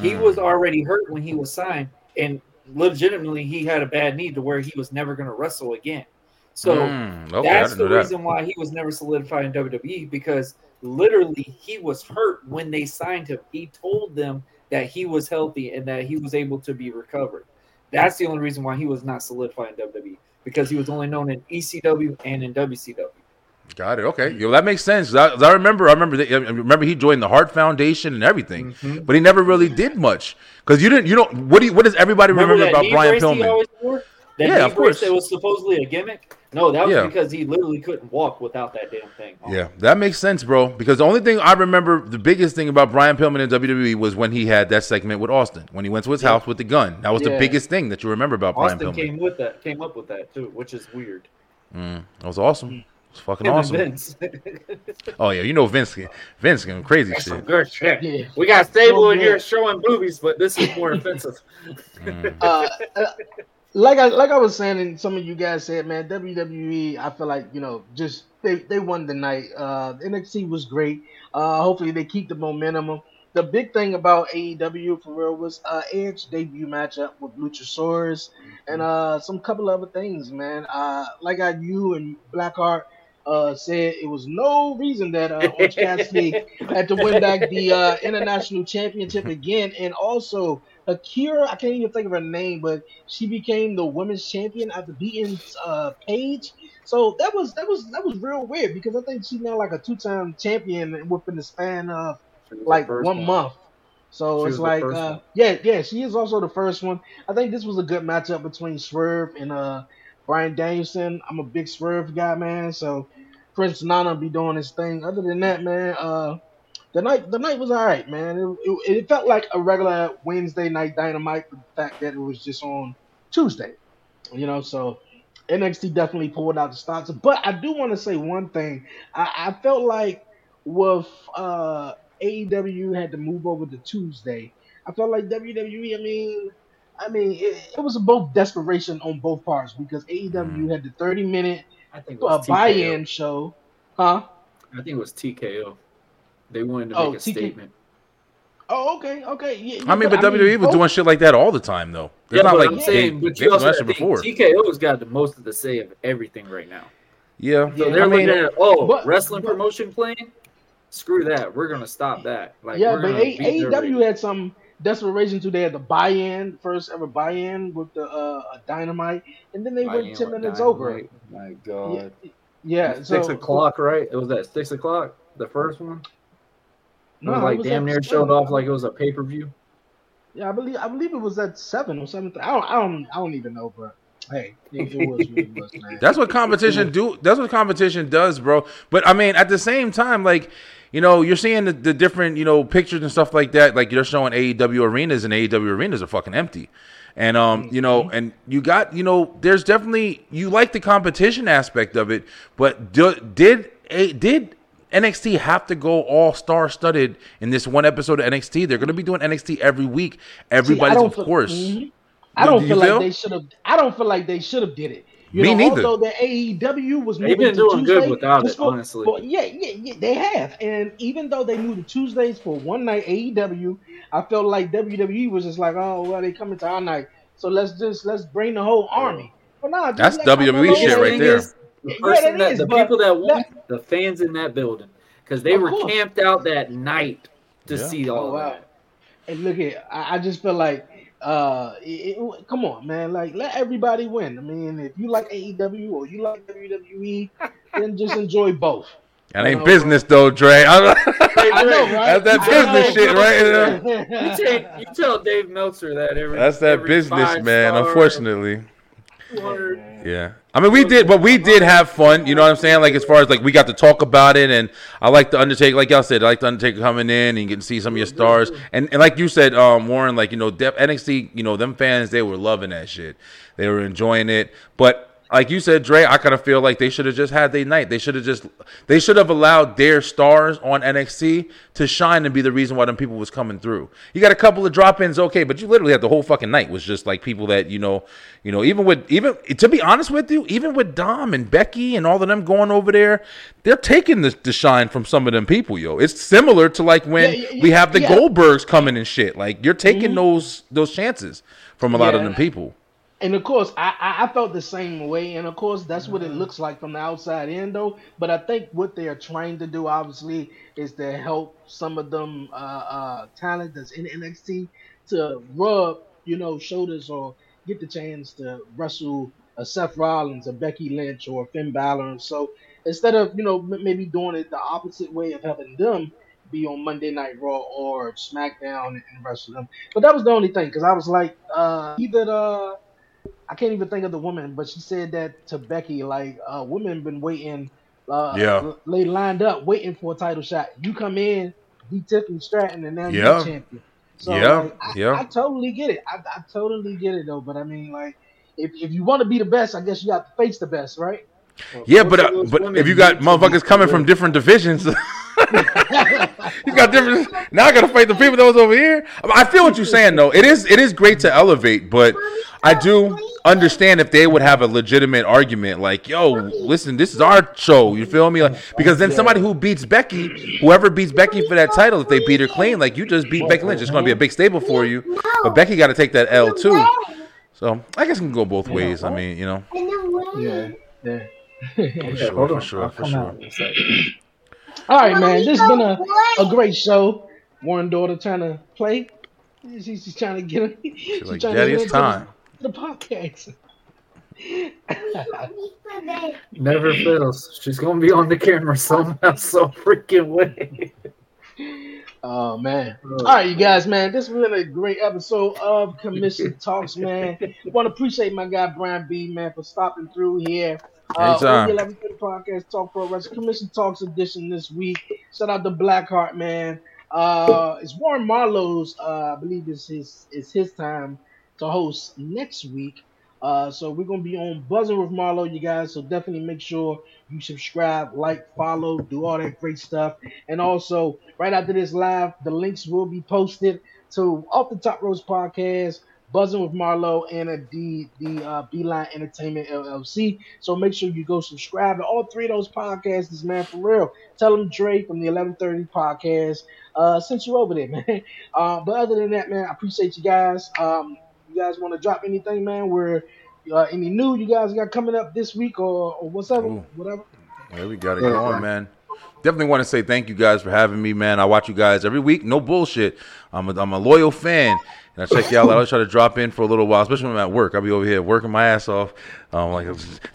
He Mm. was already hurt when he was signed, and legitimately he had a bad knee to where he was never going to wrestle again. So Mm, okay, that's the that. reason why he was never solidified in WWE because literally he was hurt when they signed him. He told them that he was healthy and that he was able to be recovered. That's the only reason why he was not solidified in WWE because he was only known in ECW and in WCW. Got it. Okay, that makes sense. I, I remember, I remember, that, I remember he joined the Heart Foundation and everything, Mhm. but he never really did much because you didn't. You don't. What do you, What does everybody remember, that about Brian Pillman? Yeah, of course. It was supposedly a gimmick. No, that was Yeah. because he literally couldn't walk without that damn thing. on. Yeah, that makes sense, bro. Because the only thing I remember, the biggest thing about Brian Pillman in WWE was when he had that segment with Austin, when he went to his Yeah. house with the gun. That was the biggest thing that you remember about Brian Austin Pillman. came with that, came up with that too, which is weird. Mm, that was awesome. It's fucking Him awesome. Vince. Oh yeah, you know Vince, Vince, going crazy That's shit. good shit. Yeah. We got stable Oh, in here showing boobies, but this is more offensive. uh, uh, like I like I was saying, and some of you guys said, man, WWE. I feel like you know, just they they won the night. Uh, NXT was great. Uh, hopefully they keep the momentum. The big thing about AEW for real was uh, Edge debut matchup with Luchasaurus, and uh, some couple other things, man. Uh, like I you and Blackheart uh, said, it was no reason that uh, Orange Cassidy had to win back the uh, international championship again, and also Akira. I can't even think of her name, but she became the women's champion after beating uh, Paige. So that was that was that was real weird because I think she's now like a two-time champion within the span of like one one. month. So She it's like, uh, yeah, yeah, she is also the first one. I think this was a good matchup between Swerve and uh Bryan Danielson. I'm a big Swerve guy, man. So Prince Nana be doing his thing. Other than that, man, uh, the night the night was all right, man. It, it, it felt like a regular Wednesday night Dynamite, but the fact that it was just on Tuesday, you know. So NXT definitely pulled out the stops. But I do want to say one thing. I, I felt like with uh, AEW had to move over to Tuesday. I felt like WWE. I mean, I mean, it, it was both desperation on both parts because AEW had the 30 minute I think uh, buy-in show, huh? I think it was TKO. They wanted to Oh, make a TK statement. Oh, okay, okay. Yeah, I mean, but I WWE was both- doing shit like that all the time, though. It's Yeah, not but like I'm they, saying, but you was also doing gotta shit think, before. TKO's got the most of the say of everything right now. Yeah, So Yeah, they're I mean, looking at oh but- wrestling promotion plan. Screw that. We're gonna stop that. Like yeah, but A- AEW had some desperation too. They had the buy-in, first ever buy-in with the uh, Dynamite, and then they buy-in went ten minutes Dynamite. over. My God. Yeah, six so o'clock, right? It was at six o'clock. The first one. It No, was it like was damn near seven. showed off like it was a pay per view. Yeah, I believe I believe it was at seven or seven. I don't I don't I don't even know, but hey, it, it was what it was, man. That's what competition do. That's what competition does, bro. But I mean, at the same time, like you know, you're seeing the, the different you know pictures and stuff like that. Like you're showing AEW arenas, and AEW arenas are fucking empty. And um, you know, and you got you know, there's definitely you like the competition aspect of it, but do, did a did NXT have to go all star studded in this one episode of NXT? They're going to be doing NXT every week. See, Everybody's don't of feel- course. mhm. I Do don't you feel feel? like they should have. I don't feel like they should have did it You Me know, neither. although the AEW was They've moving been to doing good without it, for- honestly. for- yeah, yeah, yeah, they have. And even though they moved to Tuesdays for one night AEW, I felt like WWE was just like, oh well, they coming to our night, so let's just let's bring the whole army. But nah, That's let WWE shit right there. The Yeah, person that that, is, the people that won, the fans in that building, because they Of were course. camped out that night to Yeah. see all Oh, wow. that. And look at, I, I just feel like, uh, it, it- come on, man, like let everybody win. I mean, if you like AEW or you like WWE, then just enjoy both. That ain't know, business though, Dre. I, I know, right? That's that business shit, right? bro. You, take, you tell Dave Meltzer that every That's that every business, man. star Unfortunately. Word. Yeah. I mean, we did, but we did have fun. You know what I'm saying? Like as far as like we got to talk about it, and I like the Undertaker. Like y'all said, I like the Undertaker coming in and you get to see some of your stars. And and like you said, um, Warren, like you know, NXT, you know, them fans, they were loving that shit. They were enjoying it. But like you said, Dre, I kind of feel like they should have just had their night. They should have just, they should have allowed their stars on NXT to shine and be the reason why them people was coming through. You got a couple of drop-ins, okay, but you literally had the whole fucking night was just like people that you know, you know, even with even to be honest with you, even with Dom and Becky and all of them going over there, they're taking the, the shine from some of them people, yo. It's similar to like when Yeah, yeah, we have the yeah. Mm-hmm. Goldbergs coming and shit. Like you're taking those those chances from a lot of them people. And of course, I, I I felt the same way. And of course, that's what it looks like from the outside in, though. But I think what they're trying to do, obviously, is to help some of them uh, uh, talent that's in NXT to rub, you know, shoulders or get the chance to wrestle a Seth Rollins, a Becky Lynch, or a Finn Balor. And so instead of, you know, m- maybe doing it the opposite way of having them be on Monday Night Raw or SmackDown and wrestle them. But that was the only thing because I was like, uh, either the I can't even think of the woman, but she said that to Becky, like, uh, women been waiting, uh, Yeah. they lined up waiting for a title shot. You come in, be Tiffany Stratton, and now Yeah. you're champion. So Yeah, like, I, yeah. I totally get it. I, I totally get it though. But I mean, like, if, if you want to be the best, I guess you got to face the best, right? Yeah, but uh, but if you got motherfuckers coming from different divisions, you got different. Now I got to fight the people that was over here. I feel what you're saying though. It is it is great to elevate, but I do understand if they would have a legitimate argument, like, "Yo, listen, this is our show." You feel me? Like, because then somebody who beats Becky, whoever beats Becky for that title, if they beat her clean, like you just beat Becky Lynch, it's going to be a big stable for you. But Becky got to take that L too. So I guess it can go both ways. I mean, you know. Yeah, yeah. For sure, for sure, for sure. All right, man. This has been a, a great show. One daughter trying to play. She's, she's trying to get him. She's like, trying "Daddy, to it's get into time." The, the podcast. Never fails. She's gonna be on the camera somehow, some freaking way. Oh man! All right, you guys, man. This has been a great episode of Commission Talks, man. Want to appreciate my guy Brian B, man, for stopping through here. Uh, Anytime. on the podcast Talk Pro Wrestling Commission Talks edition this week. Shout out to Blackheart, man. Uh, it's Warren Marlowe's. Uh, I believe it's his it's his time to host next week. Uh, so we're gonna be on buzzing with Marlo, you guys. So definitely make sure you subscribe, like, follow, do all that great stuff. And also, right after this live, the links will be posted to Off the Top Ropes podcast, Buzzing with Marlo, and a D the uh, Beeline Entertainment LLC. So make sure you go subscribe to all three of those podcasts, man. For real, tell them Dre from the 1130 podcast uh, sent you over there, man. Uh, but other than that, man, I appreciate you guys. Um, you guys want to drop anything, man? Where uh, any new you guys got coming up this week or, or whatever, whatever. Yeah, we got it going, man. Definitely want to say thank you guys for having me, man. I watch you guys every week. No bullshit. I'm a, I'm a loyal fan. And I check y'all out. I try to drop in for a little while, especially when I'm at work. I'll be over here working my ass off, um, like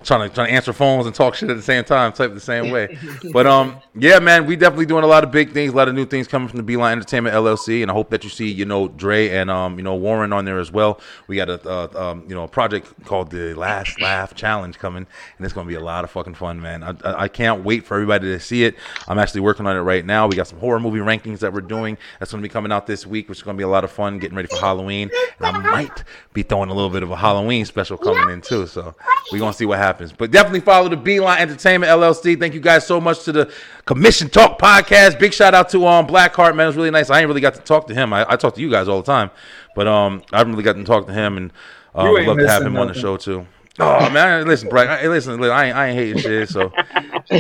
trying to trying to answer phones and talk shit at the same time, type the same way. But um, yeah, man, we definitely doing a lot of big things, a lot of new things coming from the Beeline Entertainment LLC, and I hope that you see, you know, Dre and um, you know, Warren on there as well. We got a uh, um, you know, a project called the Last Laugh Challenge coming, and it's gonna be a lot of fucking fun, man. I, I, I can't wait for everybody to see it. I'm actually working on it right now. We got some horror movie rankings that we're doing. That's gonna be coming out this week, which is gonna be a lot of fun. Getting ready for Halloween, and I might be throwing a little bit of a Halloween special coming in too. So we're gonna see what happens. But definitely follow the Beeline Entertainment LLC. Thank you guys so much to the Commission Talk podcast. Big shout out to um Blackheart, man. It was really nice. I ain't really got to talk to him. I, I talk to you guys all the time, but um I haven't really got to talk to him, and um, would ain't love to have him on the show too. Oh man, listen. Hey, listen, I ain't, I ain't hating shit. So,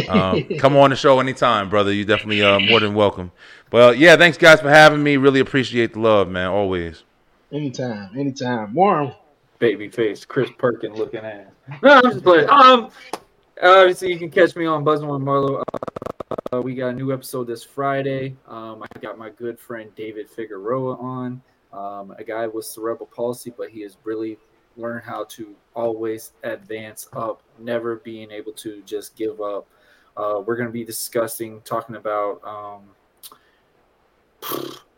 um, come on the show anytime, brother. You definitely uh, more than welcome. Well, yeah, thanks guys for having me. Really appreciate the love, man. Always. Anytime, anytime. Warren. Baby face, Chris Perkin looking at. No, I'm just playing. Um, obviously you can catch me on Buzzing with Marlo. Uh, we got a new episode this Friday. Um, I got my good friend David Figueroa on. Um, a guy with cerebral palsy, but he has really learned how to always advance up, never being able to just give up. Uh, we're going to be discussing, talking about um,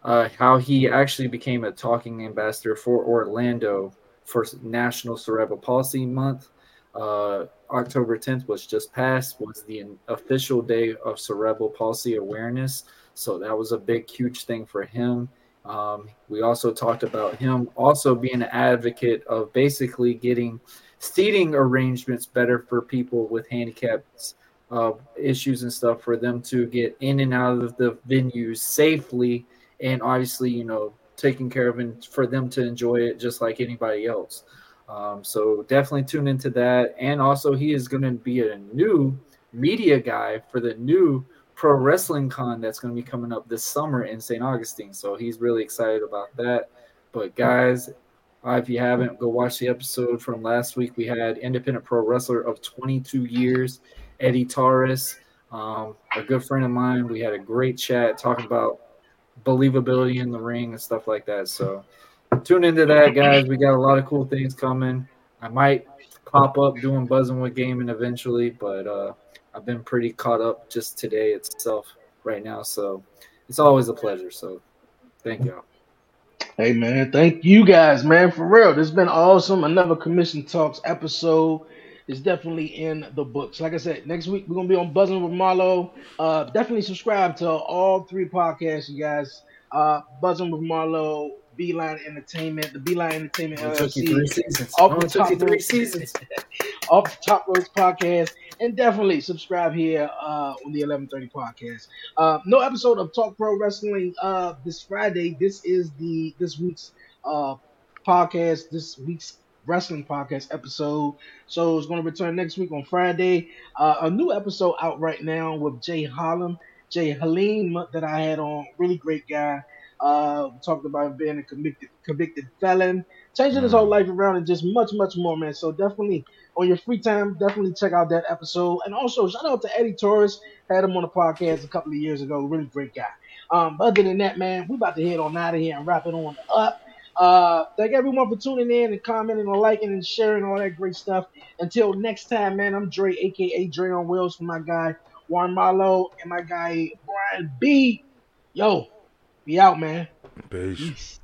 uh, how he actually became a talking ambassador for Orlando for National Cerebral Palsy Month. Uh, October 10th was just passed, was the official day of cerebral palsy awareness. So that was a big, huge thing for him. Um, we also talked about him also being an advocate of basically getting seating arrangements better for people with handicaps uh, issues and stuff for them to get in and out of the venues safely and obviously, you know, taking care of and for them to enjoy it just like anybody else. Um, so definitely tune into that. And also, he is going to be a new media guy for the new Pro Wrestling Con that's going to be coming up this summer in St. Augustine. So he's really excited about that. But guys, if you haven't, go watch the episode from last week. We had independent pro wrestler of 22 years, Eddie Torres, um, a good friend of mine. We had a great chat talking about believability in the ring and stuff like that. So tune into that, guys. We got a lot of cool things coming. I might pop up doing buzzing with gaming eventually, but uh, I've been pretty caught up just today itself right now. So it's always a pleasure. So thank y'all. Hey man, thank you guys, man, for real. This has been awesome. Another Commission Talks episode is definitely in the books. Like I said, next week we're gonna be on Buzzing with Marlo. Uh, definitely subscribe to all three podcasts, you guys. Uh, Buzzing with Marlo, Beeline Entertainment, the Beeline Entertainment It LLC, three seasons. off the top three seasons. off the Top Ropes podcast, and definitely subscribe here uh, on the 1130 podcast. Uh, no episode of Talk Pro Wrestling uh, this Friday. This is the this week's uh, podcast, this week's wrestling podcast episode. So it's going to return next week on Friday. Uh, a new episode out right now with Jay Holland, Jay Halim that I had on. Really great guy. Uh, talked about being a convicted convicted felon, changing his whole life around, and just much much more, man. So definitely on your free time, definitely check out that episode. And also shout out to Eddie Torres. Had him on the podcast a couple of years ago. Really great guy. Um, other than that, man, we about to head on out of here and wrap it on up. Uh, thank everyone for tuning in and commenting and liking and sharing all that great stuff. Until next time, man, I'm Dre, aka Dre on Wheels, for my guy Warren Marlowe and my guy Brian B. Yo, be out, man. Peace. Peace.